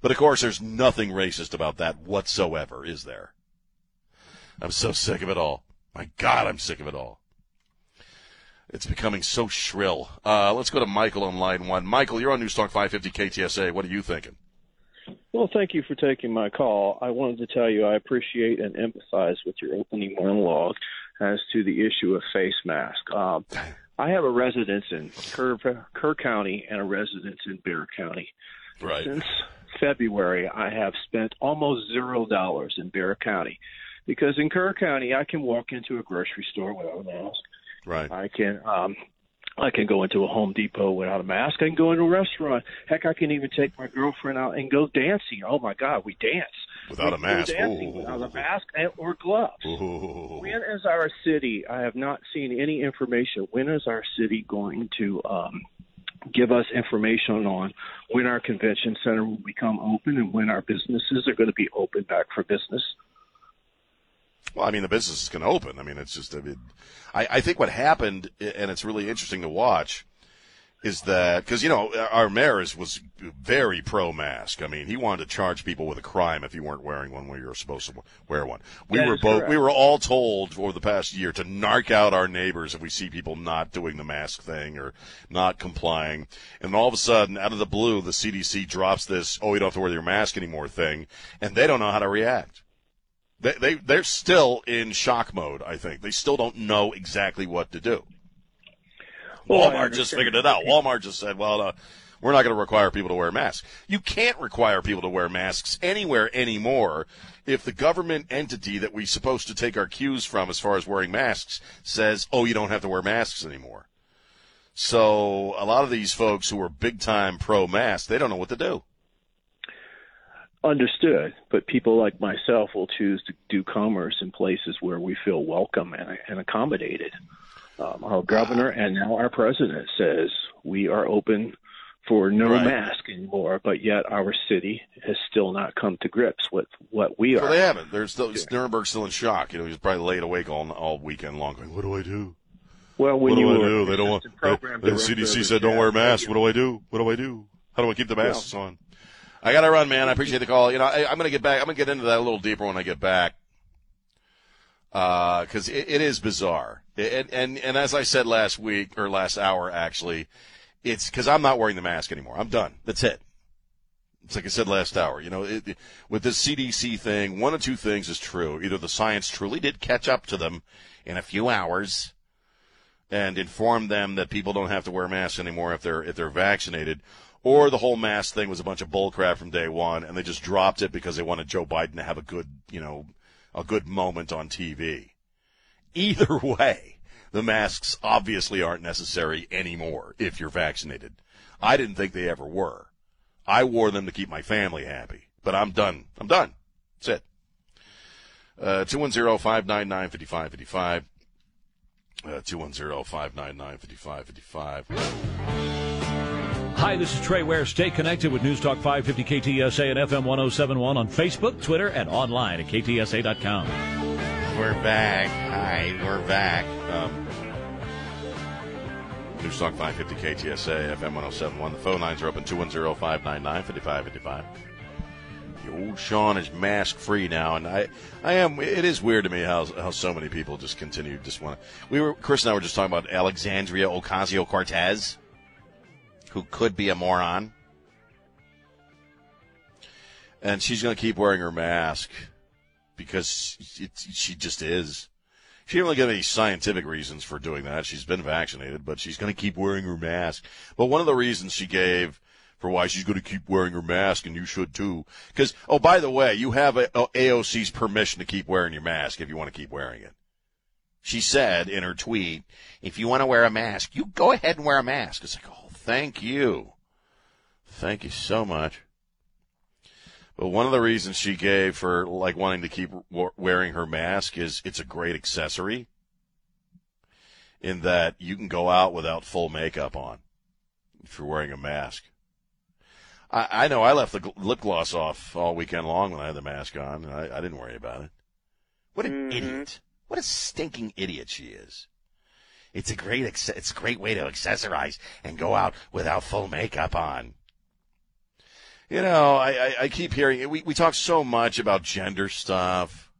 But of course, there's nothing racist about that whatsoever, is there? I'm so sick of it all. My God, I'm sick of it all. It's becoming so shrill. Uh, let's go to Michael on line one. Michael, you're on Newstalk 550 KTSA. What are you thinking? Well, thank you for taking my call. I wanted to tell you I appreciate and empathize with your opening monologue as to the issue of face masks. Um, I have a residence in Kerr, Kerr County and a residence in Bexar County. Right. Since February, I have spent almost zero dollars in Bexar County because in Kerr County, I can walk into a grocery store without a mask. Right. I can um, I can go into a Home Depot without a mask. I can go into a restaurant. Heck, I can even take my girlfriend out and go dancing. Oh my God, we dance Without a mask. Dancing Ooh. without a mask and, or gloves. Ooh. When is our city? I have not seen any information. When is our city going to um, give us information on when our convention center will become open and when our businesses are going to be open back for business? Well, I mean, the business is going to open. I mean, it's just, I mean, I, I think what happened, and it's really interesting to watch, is that because you know our mayor is, was very pro mask. I mean, he wanted to charge people with a crime if you weren't wearing one when you were supposed to wear one. We That were both correct. we were all told over the past year to narc out our neighbors if we see people not doing the mask thing or not complying. And all of a sudden, out of the blue, the CDC drops this "oh, you don't have to wear your mask anymore" thing, and they don't know how to react. They they they're still in shock mode. I think they still don't know exactly what to do. Well, Walmart just figured it out. Walmart just said, "Well, uh, we're not going to require people to wear masks. You can't require people to wear masks anywhere anymore if the government entity that we're supposed to take our cues from as far as wearing masks says, "Oh, you don't have to wear masks anymore." So a lot of these folks who are big time pro mask, they don't know what to do. Understood, but people like myself will choose to do commerce in places where we feel welcome and, and accommodated. Um, our governor and now our president says we are open for no Right. mask anymore, but yet our city has still not come to grips with what we Well, are. they haven't. There's still, Nirenberg's still in shock. You know, he's probably laid awake all all weekend long, going, "What do I do? Well, when what you do I do? They don't want. They, the CDC said don't wear masks. What do I do? What do I do? How do I keep the masks on? I got to run, man. I appreciate the call. You know, I, I'm going to get back. I'm going to get into that a little deeper when I get back, uh, because it, it is bizarre. And, and and as I said last week or last hour, actually, it's because I'm not wearing the mask anymore. I'm done. That's it. It's like I said last hour. You know, it, it- with this CDC thing, one of two things is true. Either the science truly did catch up to them in a few hours and inform them that people don't have to wear masks anymore if they're if they're vaccinated, or the whole mask thing was a bunch of bullcrap from day one, and they just dropped it because they wanted Joe Biden to have a good, you know, a good moment on TV. Either <laughs> way, the masks obviously aren't necessary anymore if you're vaccinated. I didn't think they ever were. I wore them to keep my family happy, but I'm done. I'm done. That's it. Uh, 210-599-5555. Uh, 210-599-5555. Hi, this is Trey Ware. Stay connected with News Talk 550 KTSA and FM 1071 on Facebook, Twitter, and online at ktsa.com. We're back. Hi, we're back. Um, News Talk 550 KTSA, FM 1071. The phone lines are open 210 599 5555. Old Sean is mask free now, and I, I am. It is weird to me how how so many people just continue just want to. We were Chris and I were just talking about Alexandria Ocasio Cortez, who could be a moron, and she's going to keep wearing her mask because it, she just is. She didn't really give any scientific reasons for doing that. She's been vaccinated, but she's going to keep wearing her mask. But one of the reasons she gave for why she's going to keep wearing her mask, and you should too, because oh, by the way, you have a, AOC's permission to keep wearing your mask if you want to keep wearing it. She said in her tweet, "If you want to wear a mask, you go ahead and wear a mask." It's like, oh, thank you, thank you so much. But one of the reasons she gave for like wanting to keep wearing her mask is it's a great accessory in that you can go out without full makeup on if you're wearing a mask. I, I know I left the lip gloss off all weekend long when I had the mask on. and I, I didn't worry about it. What an mm-hmm. idiot! What a stinking idiot she is. It's a great it's a great way to accessorize and go out without full makeup on. You know, I, I, I keep hearing we we talk so much about gender stuff.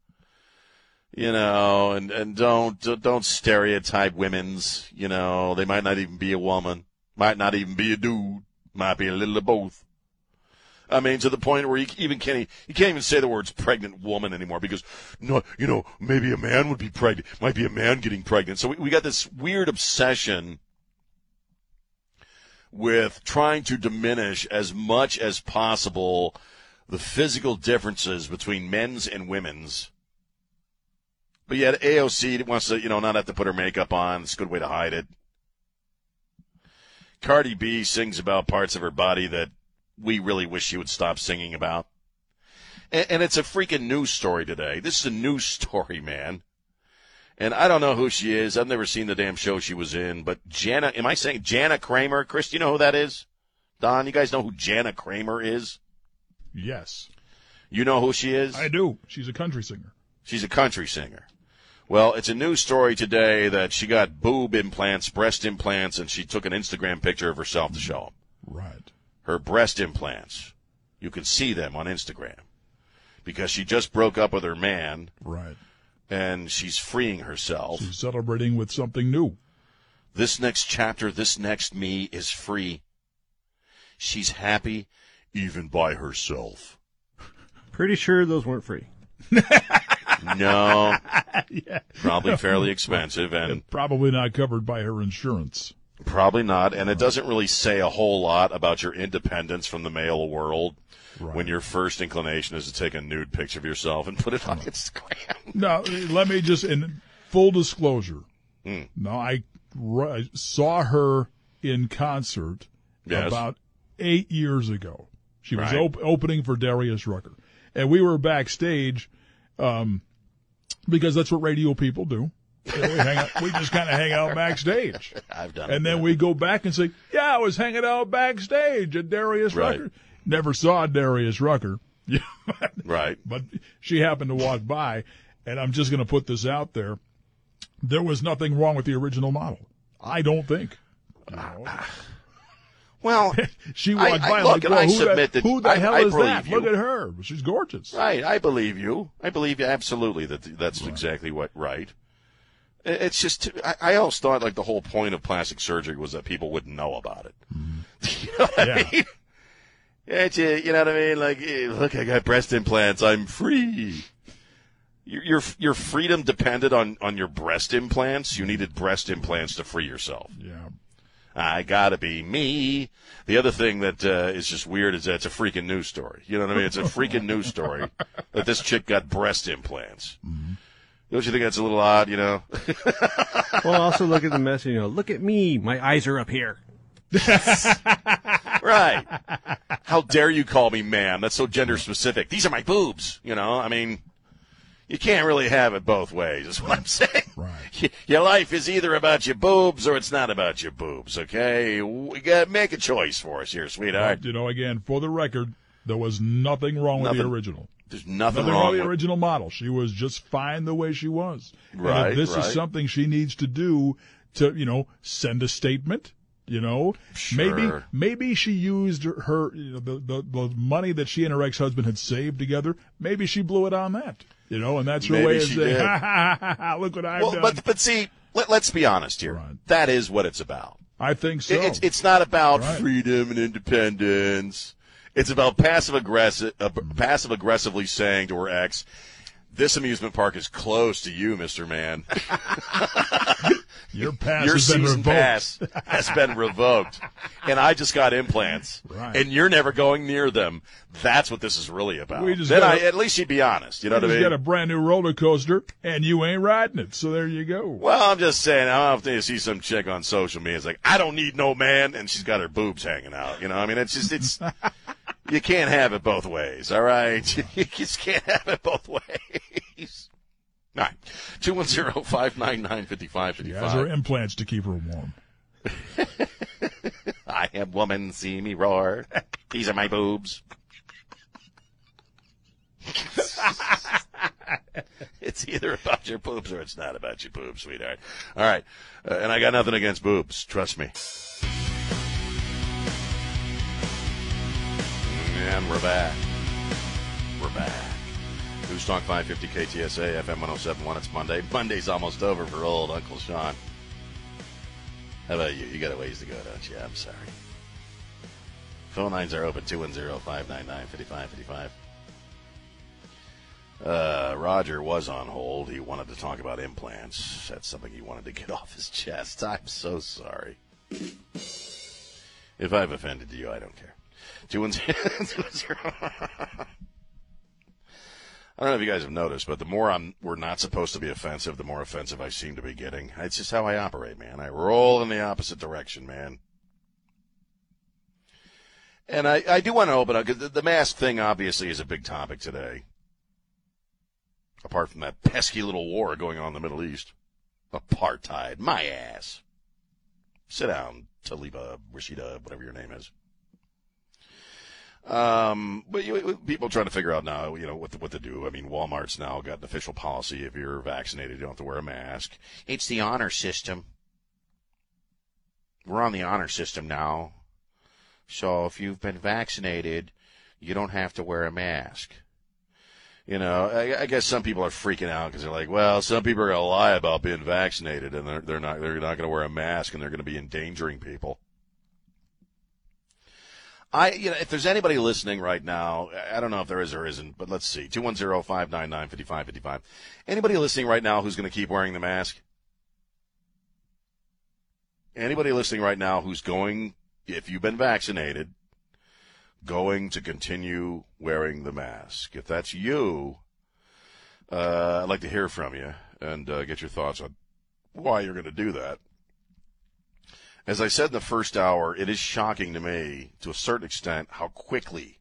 You know, and, and don't don't stereotype women's. You know, they might not even be a woman, might not even be a dude, might be a little of both. I mean, to the point where you even can't you can't even say the words pregnant woman anymore because no, you know, maybe a man would be pregnant, might be a man getting pregnant. So we, we got this weird obsession with trying to diminish as much as possible the physical differences between men's and women's. But yet AOC wants to, you know, not have to put her makeup on. It's a good way to hide it. Cardi B sings about parts of her body that we really wish she would stop singing about. And, and it's a freaking news story today. This is a news <laughs> story, man. And I don't know who she is. I've never seen the damn show she was in. But Jana, am I saying Jana Kramer? Chris, do you know who that is? Don, you guys know who Jana Kramer is? Yes. You know who she is? I do. She's a country singer. She's a country singer. Well, it's a news story today that she got boob implants, breast implants, and she took an Instagram picture of herself to show them. Right. Her breast implants. You can see them on Instagram because she just broke up with her man. Right. And she's freeing herself. She's celebrating with something new. This next chapter, this next me is free. She's happy even by herself. Pretty sure those weren't free. <laughs> No. <laughs> yeah. Probably fairly expensive and probably not covered by her insurance. Probably not. And it doesn't really say a whole lot about your independence from the male world right. when your first inclination is to take a nude picture of yourself and put it on Instagram. <laughs> Now, let me just, in full disclosure, mm. now I, I saw her in concert yes. about eight years ago. She was right. op- opening for Darius Rucker. And we were backstage um, because that's what radio people do. We, out, we just kind of hang out backstage. <laughs> I've done And it, then yeah. we go back and say, yeah, I was hanging out backstage at Darius Right. Rucker. Never saw Darius Rucker. <laughs> Right. But she happened to walk by, and I'm just going to put this out there. There was nothing wrong with the original model. I don't think. You <sighs> know? Well, <laughs> she walked I- by I- look, like, and well, I who, submit the, that- who the I- hell I is that? you. Look at her. She's gorgeous. Right. I believe you. I believe you absolutely that that's exactly what right. It- It's just I, I always thought like the whole point of plastic surgery was that people wouldn't know about it. <laughs> you know what Yeah. I mean? It's, you know what I mean? Like, eh, look, I got breast implants. I'm free. Your your your freedom depended on on your breast implants. You needed breast implants to free yourself. Yeah. I gotta be me. The other thing that uh, is just weird is that it's a freaking news story. You know what I mean? It's a freaking news story <laughs> that this chick got breast implants. Don't you think that's a little odd? You know? <laughs> well, also look at the message. You know, look at me. My eyes are up here. <laughs> right. How dare you call me ma'am? That's so gender specific. These are my boobs. You know, I mean, you can't really have it both ways, is what I'm saying. Right. <laughs> Your life is either about your boobs or it's not about your boobs, okay? We got to make a choice for us here, sweetheart. But, you know, again, for the record, there was nothing wrong with the original. There's nothing, Nothing wrong with the original model. She was just fine the way she was. Right, this right. is something she needs to do to, you know, send a statement. You know, maybe Sure. maybe she used her you know, the, the the money that she and her ex husband had saved together. Maybe she blew it on that. You know, and that's her Maybe way of saying, ha, ha, ha, ha, "Look what I've well, done." but but see, let, let's be honest here. That is what it's about. I think so. It- It's it's not about Right. freedom and independence. It's about passive aggressive, uh, passive aggressively saying to her ex, "This amusement park is closed to you, Mister Man. <laughs> Your pass Your has been season revoked." pass has been revoked, and I just got implants, Right. and you're never going near them. That's what this is really about. We just then I, a- at least you'd be honest. You know what I mean? got a brand new roller coaster, and you ain't riding it. So there you go. Well, I'm just saying, I often you see some chick on social media. It's like, I don't need no man, and she's got her boobs hanging out. You know, I mean, it's just, it's, <laughs> you can't have it both ways, all right? <laughs> You just can't have it both ways. All right. 210 599 She has her implants to keep her warm. <laughs> I am woman, see me roar. These are my boobs. <laughs> it's either about your boobs or it's not about your boobs, sweetheart. All right. Uh, and I got nothing against boobs. Trust me. And we're back. We're back. News Talk 550 KTSA, FM 1071. It's Monday. Monday's almost over for old Uncle Sean. How about you? You got a ways to go, don't you? I'm sorry. Phone lines are open 210 599 5555. Uh, Roger was on hold. He wanted to talk about implants. That's something he wanted to get <laughs> off his chest. I'm so sorry. If I've offended you, I don't care. 210. <laughs> <laughs> I don't know if you guys have noticed, but the more I'm, we're not supposed to be offensive, the more offensive I seem to be getting. It's just how I operate, man. I roll in the opposite direction, man. And I, I do want to open up because the, the mask thing obviously is a big topic today. Apart from that pesky little war going on in the Middle East, apartheid, my ass. Sit down, Taliba, Rashida, whatever your name is. Um, but you, people trying to figure out now, you know, what to, what to do. I mean, Walmart's now got an official policy: if you're vaccinated, you don't have to wear a mask. It's the honor system. We're on the honor system now, so if you've been vaccinated, you don't have to wear a mask. You know, I, I guess some people are freaking out because they're like, well, some people are gonna lie about being vaccinated, and they're they're not they're not gonna wear a mask, and they're gonna be endangering people. I, you know, if there's anybody listening right now, I don't know if there is or isn't, but let's see. 210-599-5555. Anybody listening right now who's going to keep wearing the mask? Anybody listening right now who's going, if you've been vaccinated, going to continue wearing the mask? If that's you, uh, I'd like to hear from you and uh, get your thoughts on why you're going to do that. As I said in the first hour, it is shocking to me, to a certain extent, how quickly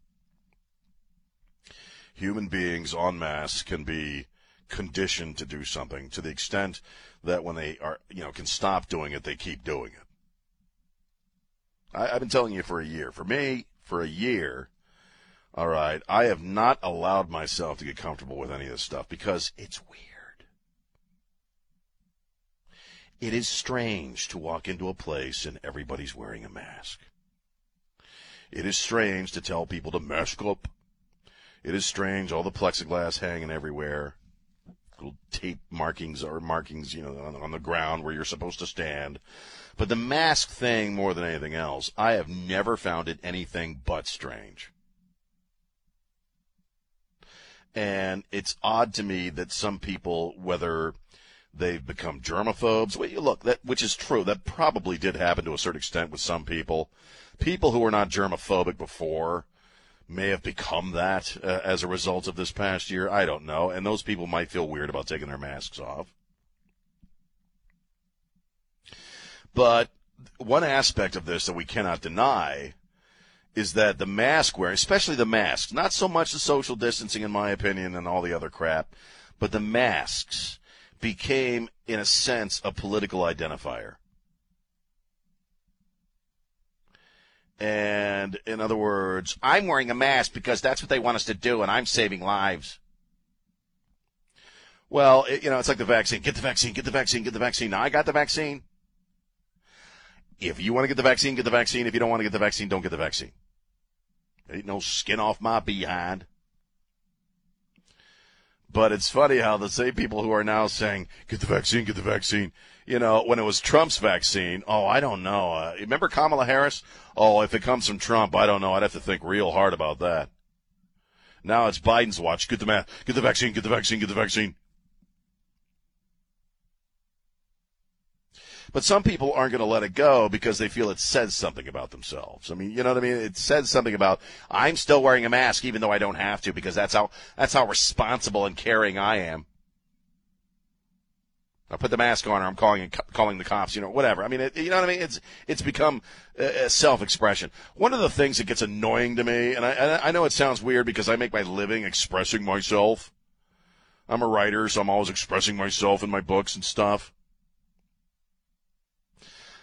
human beings en masse can be conditioned to do something to the extent that when they are, you know, can stop doing it, they keep doing it. I, have been telling you for a year. For me, for a year, all right, I have not allowed myself to get comfortable with any of this stuff because it's weird. It is strange to walk into a place and everybody's wearing a mask. It is strange to tell people to mask up. It is strange, all the plexiglass hanging everywhere. Little tape markings or markings, you know, on, on the ground where you're supposed to stand. But the mask thing, more than anything else, I have never found it anything but strange. And it's odd to me that some people, whether They've become germaphobes. Look, that which is true. That probably did happen to a certain extent with some people. People who were not germophobic before may have become that uh, as a result of this past year. I don't know. And those people might feel weird about taking their masks off. But one aspect of this that we cannot deny is that the mask wearing, especially the masks, not so much the social distancing, in my opinion, and all the other crap, but the masks became, in a sense, a political identifier. And in other words, I'm wearing a mask because that's what they want us to do, and I'm saving lives. Well, it, you know, it's like the vaccine. Get the vaccine, get the vaccine, get the vaccine. Now I got the vaccine. If you want to get the vaccine, get the vaccine. If you don't want to get the vaccine, don't get the vaccine. Ain't no skin off my behind. But it's funny how the same people who are now saying, get the vaccine, get the vaccine, you know, when it was Trump's vaccine, oh, I don't know. Uh, remember Kamala Harris? Oh, if it comes from Trump, I don't know. I'd have to think real hard about that. Now it's Biden's watch. Get the ma- get the vaccine, get the vaccine, get the vaccine. But some people aren't going to let it go because they feel it says something about themselves. I mean, you know what I mean? It says something about I'm still wearing a mask even though I don't have to because that's how that's how responsible and caring I am. I put the mask on, or I'm calling calling the cops. You know, whatever. I mean, it, you know what I mean? It's it's become a self-expression. One of the things that gets annoying to me, and I I know it sounds weird because I make my living expressing myself. I'm a writer, so I'm always expressing myself in my books and stuff.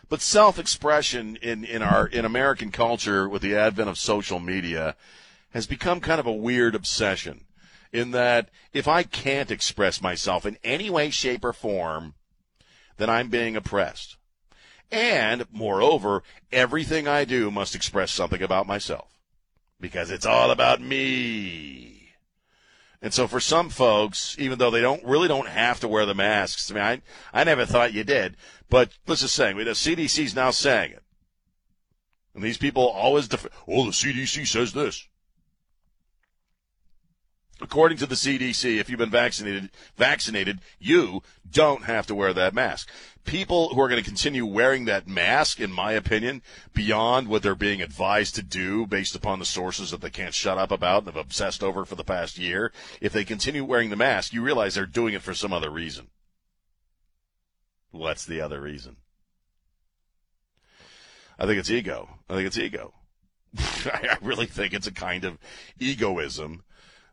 But self-expression in, in our, in American culture with the advent of social media has become kind of a weird obsession in that if I can't express myself in any way, shape, or form, then I'm being oppressed. And moreover, everything I do must express something about myself because it's all about me. And so for some folks, even though they don't really don't have to wear the masks, I mean, I, I never thought you did, but let's just say, the CDC's now saying it. And these people always def- oh, the CDC says this. According to the CDC, if you've been vaccinated, vaccinated, you don't have to wear that mask. People who are going to continue wearing that mask, in my opinion, beyond what they're being advised to do based upon the sources that they can't shut up about and have obsessed over for the past year, if they continue wearing the mask, you realize they're doing it for some other reason. What's the other reason? I think it's ego. I think it's ego. <laughs> I really think it's a kind of egoism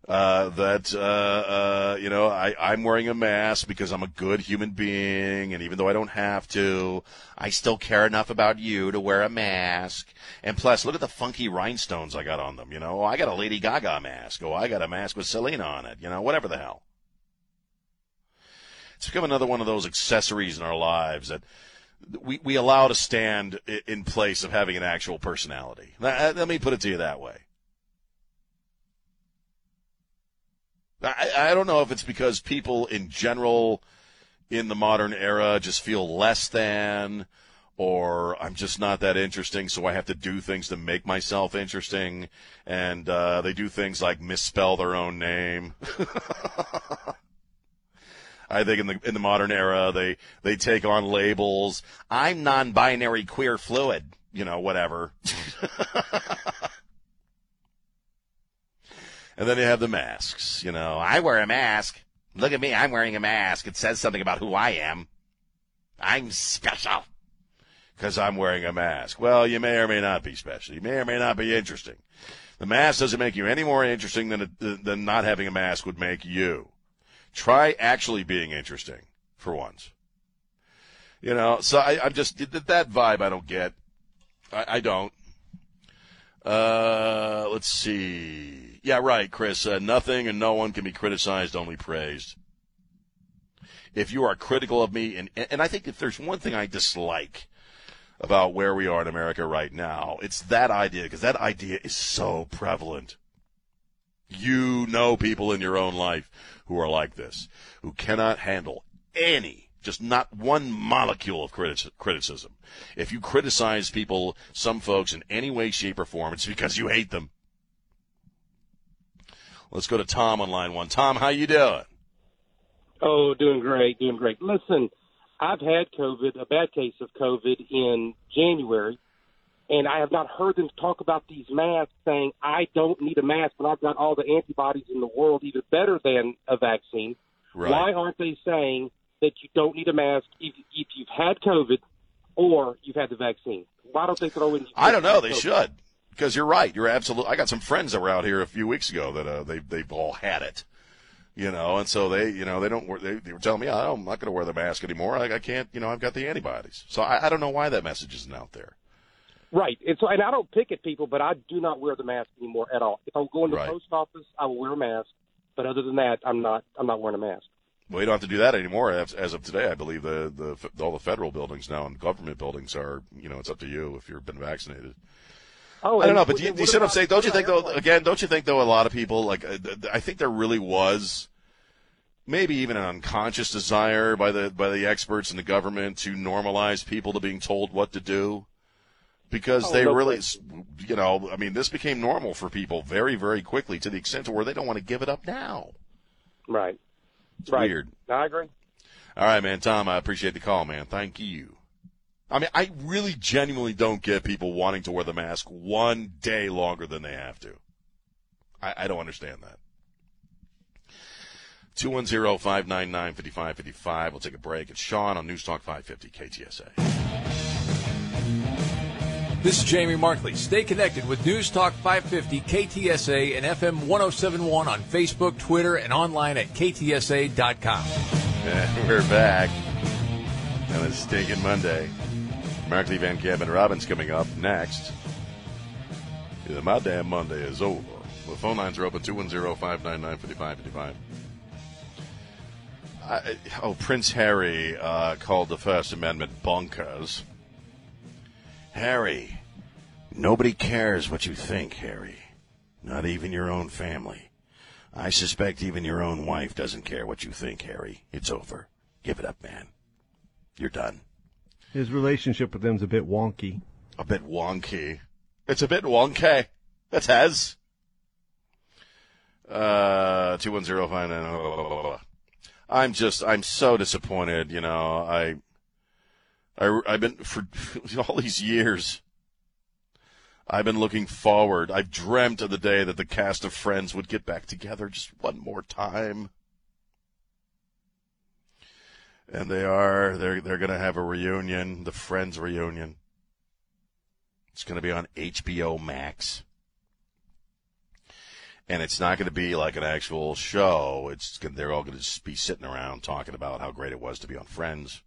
uh, that uh, uh, you know I, I'm wearing a mask because I'm a good human being, and even though I don't have to, I still care enough about you to wear a mask. And plus, look at the funky rhinestones I got on them. You know, I got a Lady Gaga mask. Oh, I got a mask with Selena on it. You know, whatever the hell. It's become another one of those accessories in our lives that we, we allow to stand in place of having an actual personality. Let me put it to you that way. I, I don't know if it's because people in general in the modern era just feel less than, or I'm just not that interesting, so I have to do things to make myself interesting. And uh, they do things like misspell their own name. <laughs> I think in the in the modern era they they take on labels. I'm non-binary queer fluid, you know, whatever. <laughs> and then you have the masks, you know. I wear a mask. Look at me, I'm wearing a mask. It says something about who I am. I'm special because I'm wearing a mask. Well, you may or may not be special. You may or may not be interesting. The mask doesn't make you any more interesting than than not having a mask would make you. Try actually being interesting for once. You know, so I, am just that vibe. I don't get. I, I don't. Uh, let's see. Yeah, right, Chris. Uh, nothing and no one can be criticized, only praised. If you are critical of me, and and I think if there's one thing I dislike about where we are in America right now, it's that idea because that idea is so prevalent. You know people in your own life who are like this, who cannot handle any, just not one molecule of criticism. If you criticize people, some folks in any way, shape, or form, it's because you hate them. Let's go to Tom on line one. Tom, how you doing? Oh, doing great, doing great. Listen, I've had COVID, a bad case of COVID in January and I have not heard them talk about these masks saying, I don't need a mask, but I've got all the antibodies in the world, even better than a vaccine. Right. Why aren't they saying that you don't need a mask if, if you've had COVID or you've had the vaccine? Why don't they throw in? I don't know. They COVID? should because you're right. You're absolutely. I got some friends that were out here a few weeks ago that uh, they they've all had it, you know, and so they you know they don't they, they were telling me oh, I'm not going to wear the mask anymore. I, I can't you know I've got the antibodies. So I, I don't know why that message isn't out there. Right. And so, and I don't pick at people, but I do not wear the mask anymore at all. If I'm going to right. the post office, I will wear a mask. But other than that, I'm not. I'm not wearing a mask. Well, you don't have to do that anymore. As, as of today, I believe the, the all the federal buildings now and government buildings are. You know, it's up to you if you've been vaccinated. Oh, I don't know, but do you, you see what I'm saying? Don't you think though? Again, don't you think though? A lot of people like. Uh, I think there really was maybe even an unconscious desire by the by the experts in the government to normalize people to being told what to do because oh, they no really, place. you know, I mean, this became normal for people very, very quickly to the extent to where they don't want to give it up now. Right. It's right. weird. I agree. All right, man. Tom, I appreciate the call, man. Thank you. I mean, I really genuinely don't get people wanting to wear the mask one day longer than they have to. I, I don't understand that. 210-599-5555. We'll take a break. It's Sean on News Talk 550 KTSA. This is Jamie Markley. Stay connected with News Talk 550 KTSA and FM 1071 on Facebook, Twitter, and online at ktsa.com. And <laughs> we're back on a stinking Monday. Markley, Van Camp, and Robbins coming up next. Yeah, my damn Monday is over. The phone lines are open 210 599 5555. Oh, Prince Harry uh, called the First Amendment bonkers. Harry, nobody cares what you think, Harry. Not even your own family. I suspect even your own wife doesn't care what you think, Harry. It's over. Give it up, man. You're done. His relationship with them's a bit wonky. A bit wonky. It's a bit wonky. That's. Uh, two one zero five nine. I'm just, I'm so disappointed. You know, I, I, I've been for <laughs> all these years. I've been looking forward. I've dreamt of the day that the cast of Friends would get back together just one more time. And they are. They're they're going to have a reunion, the Friends reunion. It's going to be on HBO Max. And it's not going to be like an actual show. It's they're all going to be sitting around talking about how great it was to be on Friends.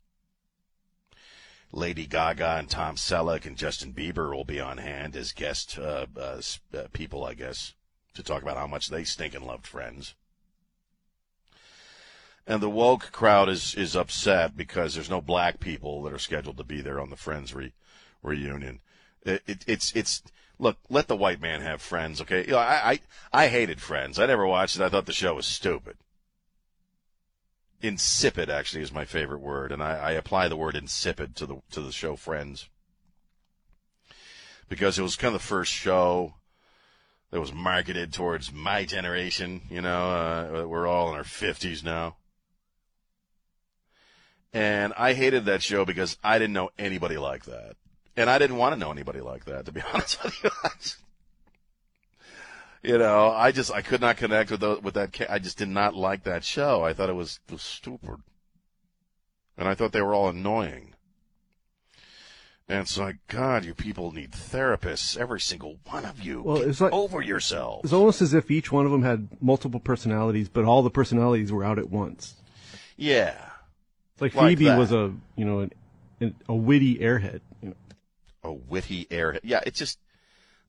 Lady Gaga and Tom Selleck and Justin Bieber will be on hand as guest uh, uh, uh, people, I guess, to talk about how much they stink and loved Friends. And the woke crowd is is upset because there's no black people that are scheduled to be there on the Friends re- reunion. It, it, it's it's look, let the white man have Friends, okay? You know, I, I I hated Friends. I never watched it. I thought the show was stupid. Insipid actually is my favorite word, and I, I apply the word insipid to the to the show Friends because it was kind of the first show that was marketed towards my generation. You know, uh, we're all in our fifties now. And I hated that show because I didn't know anybody like that. And I didn't want to know anybody like that, to be <laughs> honest with you. you know, I just, I could not connect with with that. I just did not like that show. I thought it was, was stupid. And I thought they were all annoying. And it's like, God, you people need therapists, every single one of you. Well, it's like over yourselves. It's almost as if each one of them had multiple personalities, but all the personalities were out at once. Yeah. It's like Like Phoebe that. was a you know an, an, a witty airhead. You know. a witty airhead. Yeah, it just,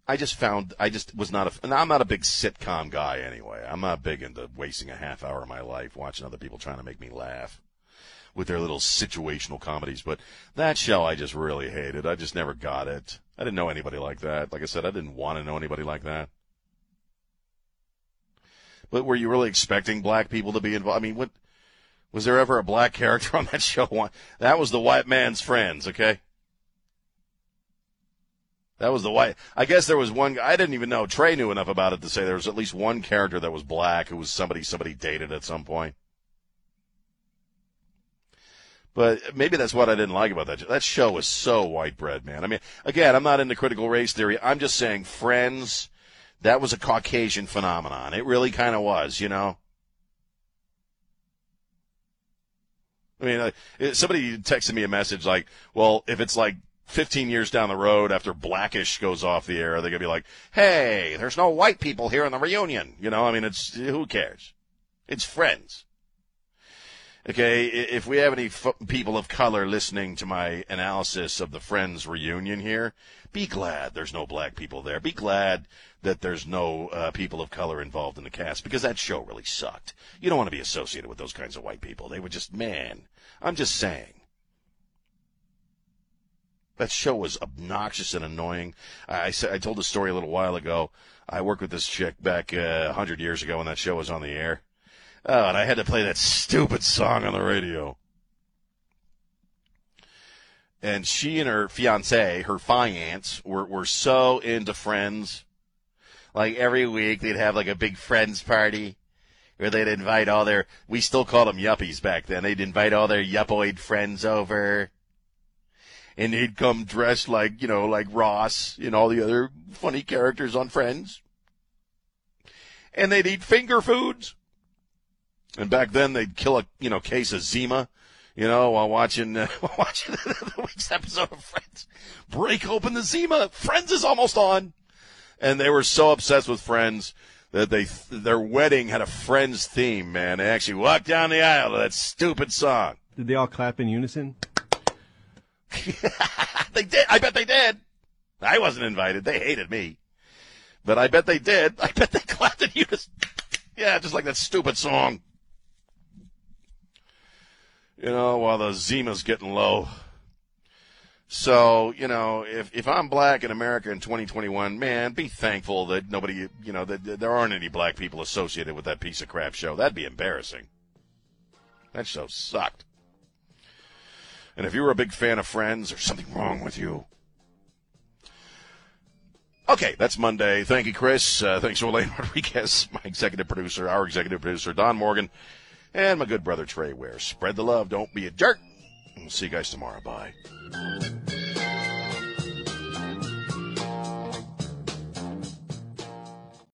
I just found, I just was not a, and I'm not a big sitcom guy anyway. I'm not big into wasting a half hour of my life watching other people trying to make me laugh with their little situational comedies. But that show I just really hated. I just never got it. I didn't know anybody like that. Like I said, I didn't want to know anybody like that. But were you really expecting black people to be involved? I mean, what, was there ever a black character on that show? That was the white man's friends, okay? That was the white. I guess there was one. I didn't even know. Trey knew enough about it to say there was at least one character that was black who was somebody somebody dated at some point. But maybe that's what I didn't like about that. That show was so white bread, man. I mean, again, I'm not into critical race theory. I'm just saying, Friends, that was a Caucasian phenomenon. It really kind of was, you know. I mean, somebody texted me a message like, well, if it's like 15 years down the road after Blackish goes off the air, they're going to be like, hey, there's no white people here in the reunion. You know, I mean, it's, who cares? It's friends. Okay, if we have any f- people of color listening to my analysis of the Friends reunion here, be glad there's no black people there. Be glad that there's no uh, people of color involved in the cast because that show really sucked. You don't want to be associated with those kinds of white people. They were just, man, I'm just saying. That show was obnoxious and annoying. I, I, I told a story a little while ago. I worked with this chick back uh, 100 years ago when that show was on the air. Oh, and I had to play that stupid song on the radio. And she and her fiance, her fiance, were, were so into friends. Like every week they'd have like a big friends party where they'd invite all their, we still called them yuppies back then. They'd invite all their yuppoid friends over. And they'd come dressed like, you know, like Ross and all the other funny characters on Friends. And they'd eat finger foods. And back then they'd kill a you know case of Zima, you know, while watching uh, <laughs> while watching <laughs> the week's episode of Friends. Break open the Zima. Friends is almost on, and they were so obsessed with Friends that they their wedding had a Friends theme. Man, they actually walked down the aisle to that stupid song. Did they all clap in unison? <laughs> they did. I bet they did. I wasn't invited. They hated me, but I bet they did. I bet they <laughs> clapped in unison. Yeah, just like that stupid song. You know, while the Zima's getting low. So, you know, if, if I'm black in America in 2021, man, be thankful that nobody, you know, that, that there aren't any black people associated with that piece of crap show. That'd be embarrassing. That show sucked. And if you were a big fan of Friends, there's something wrong with you. Okay, that's Monday. Thank you, Chris. Uh, thanks to Elaine <laughs> Rodriguez, my executive producer, our executive producer, Don Morgan, and my good brother, Trey Ware. Spread the love. Don't be a jerk. See you guys tomorrow. Bye.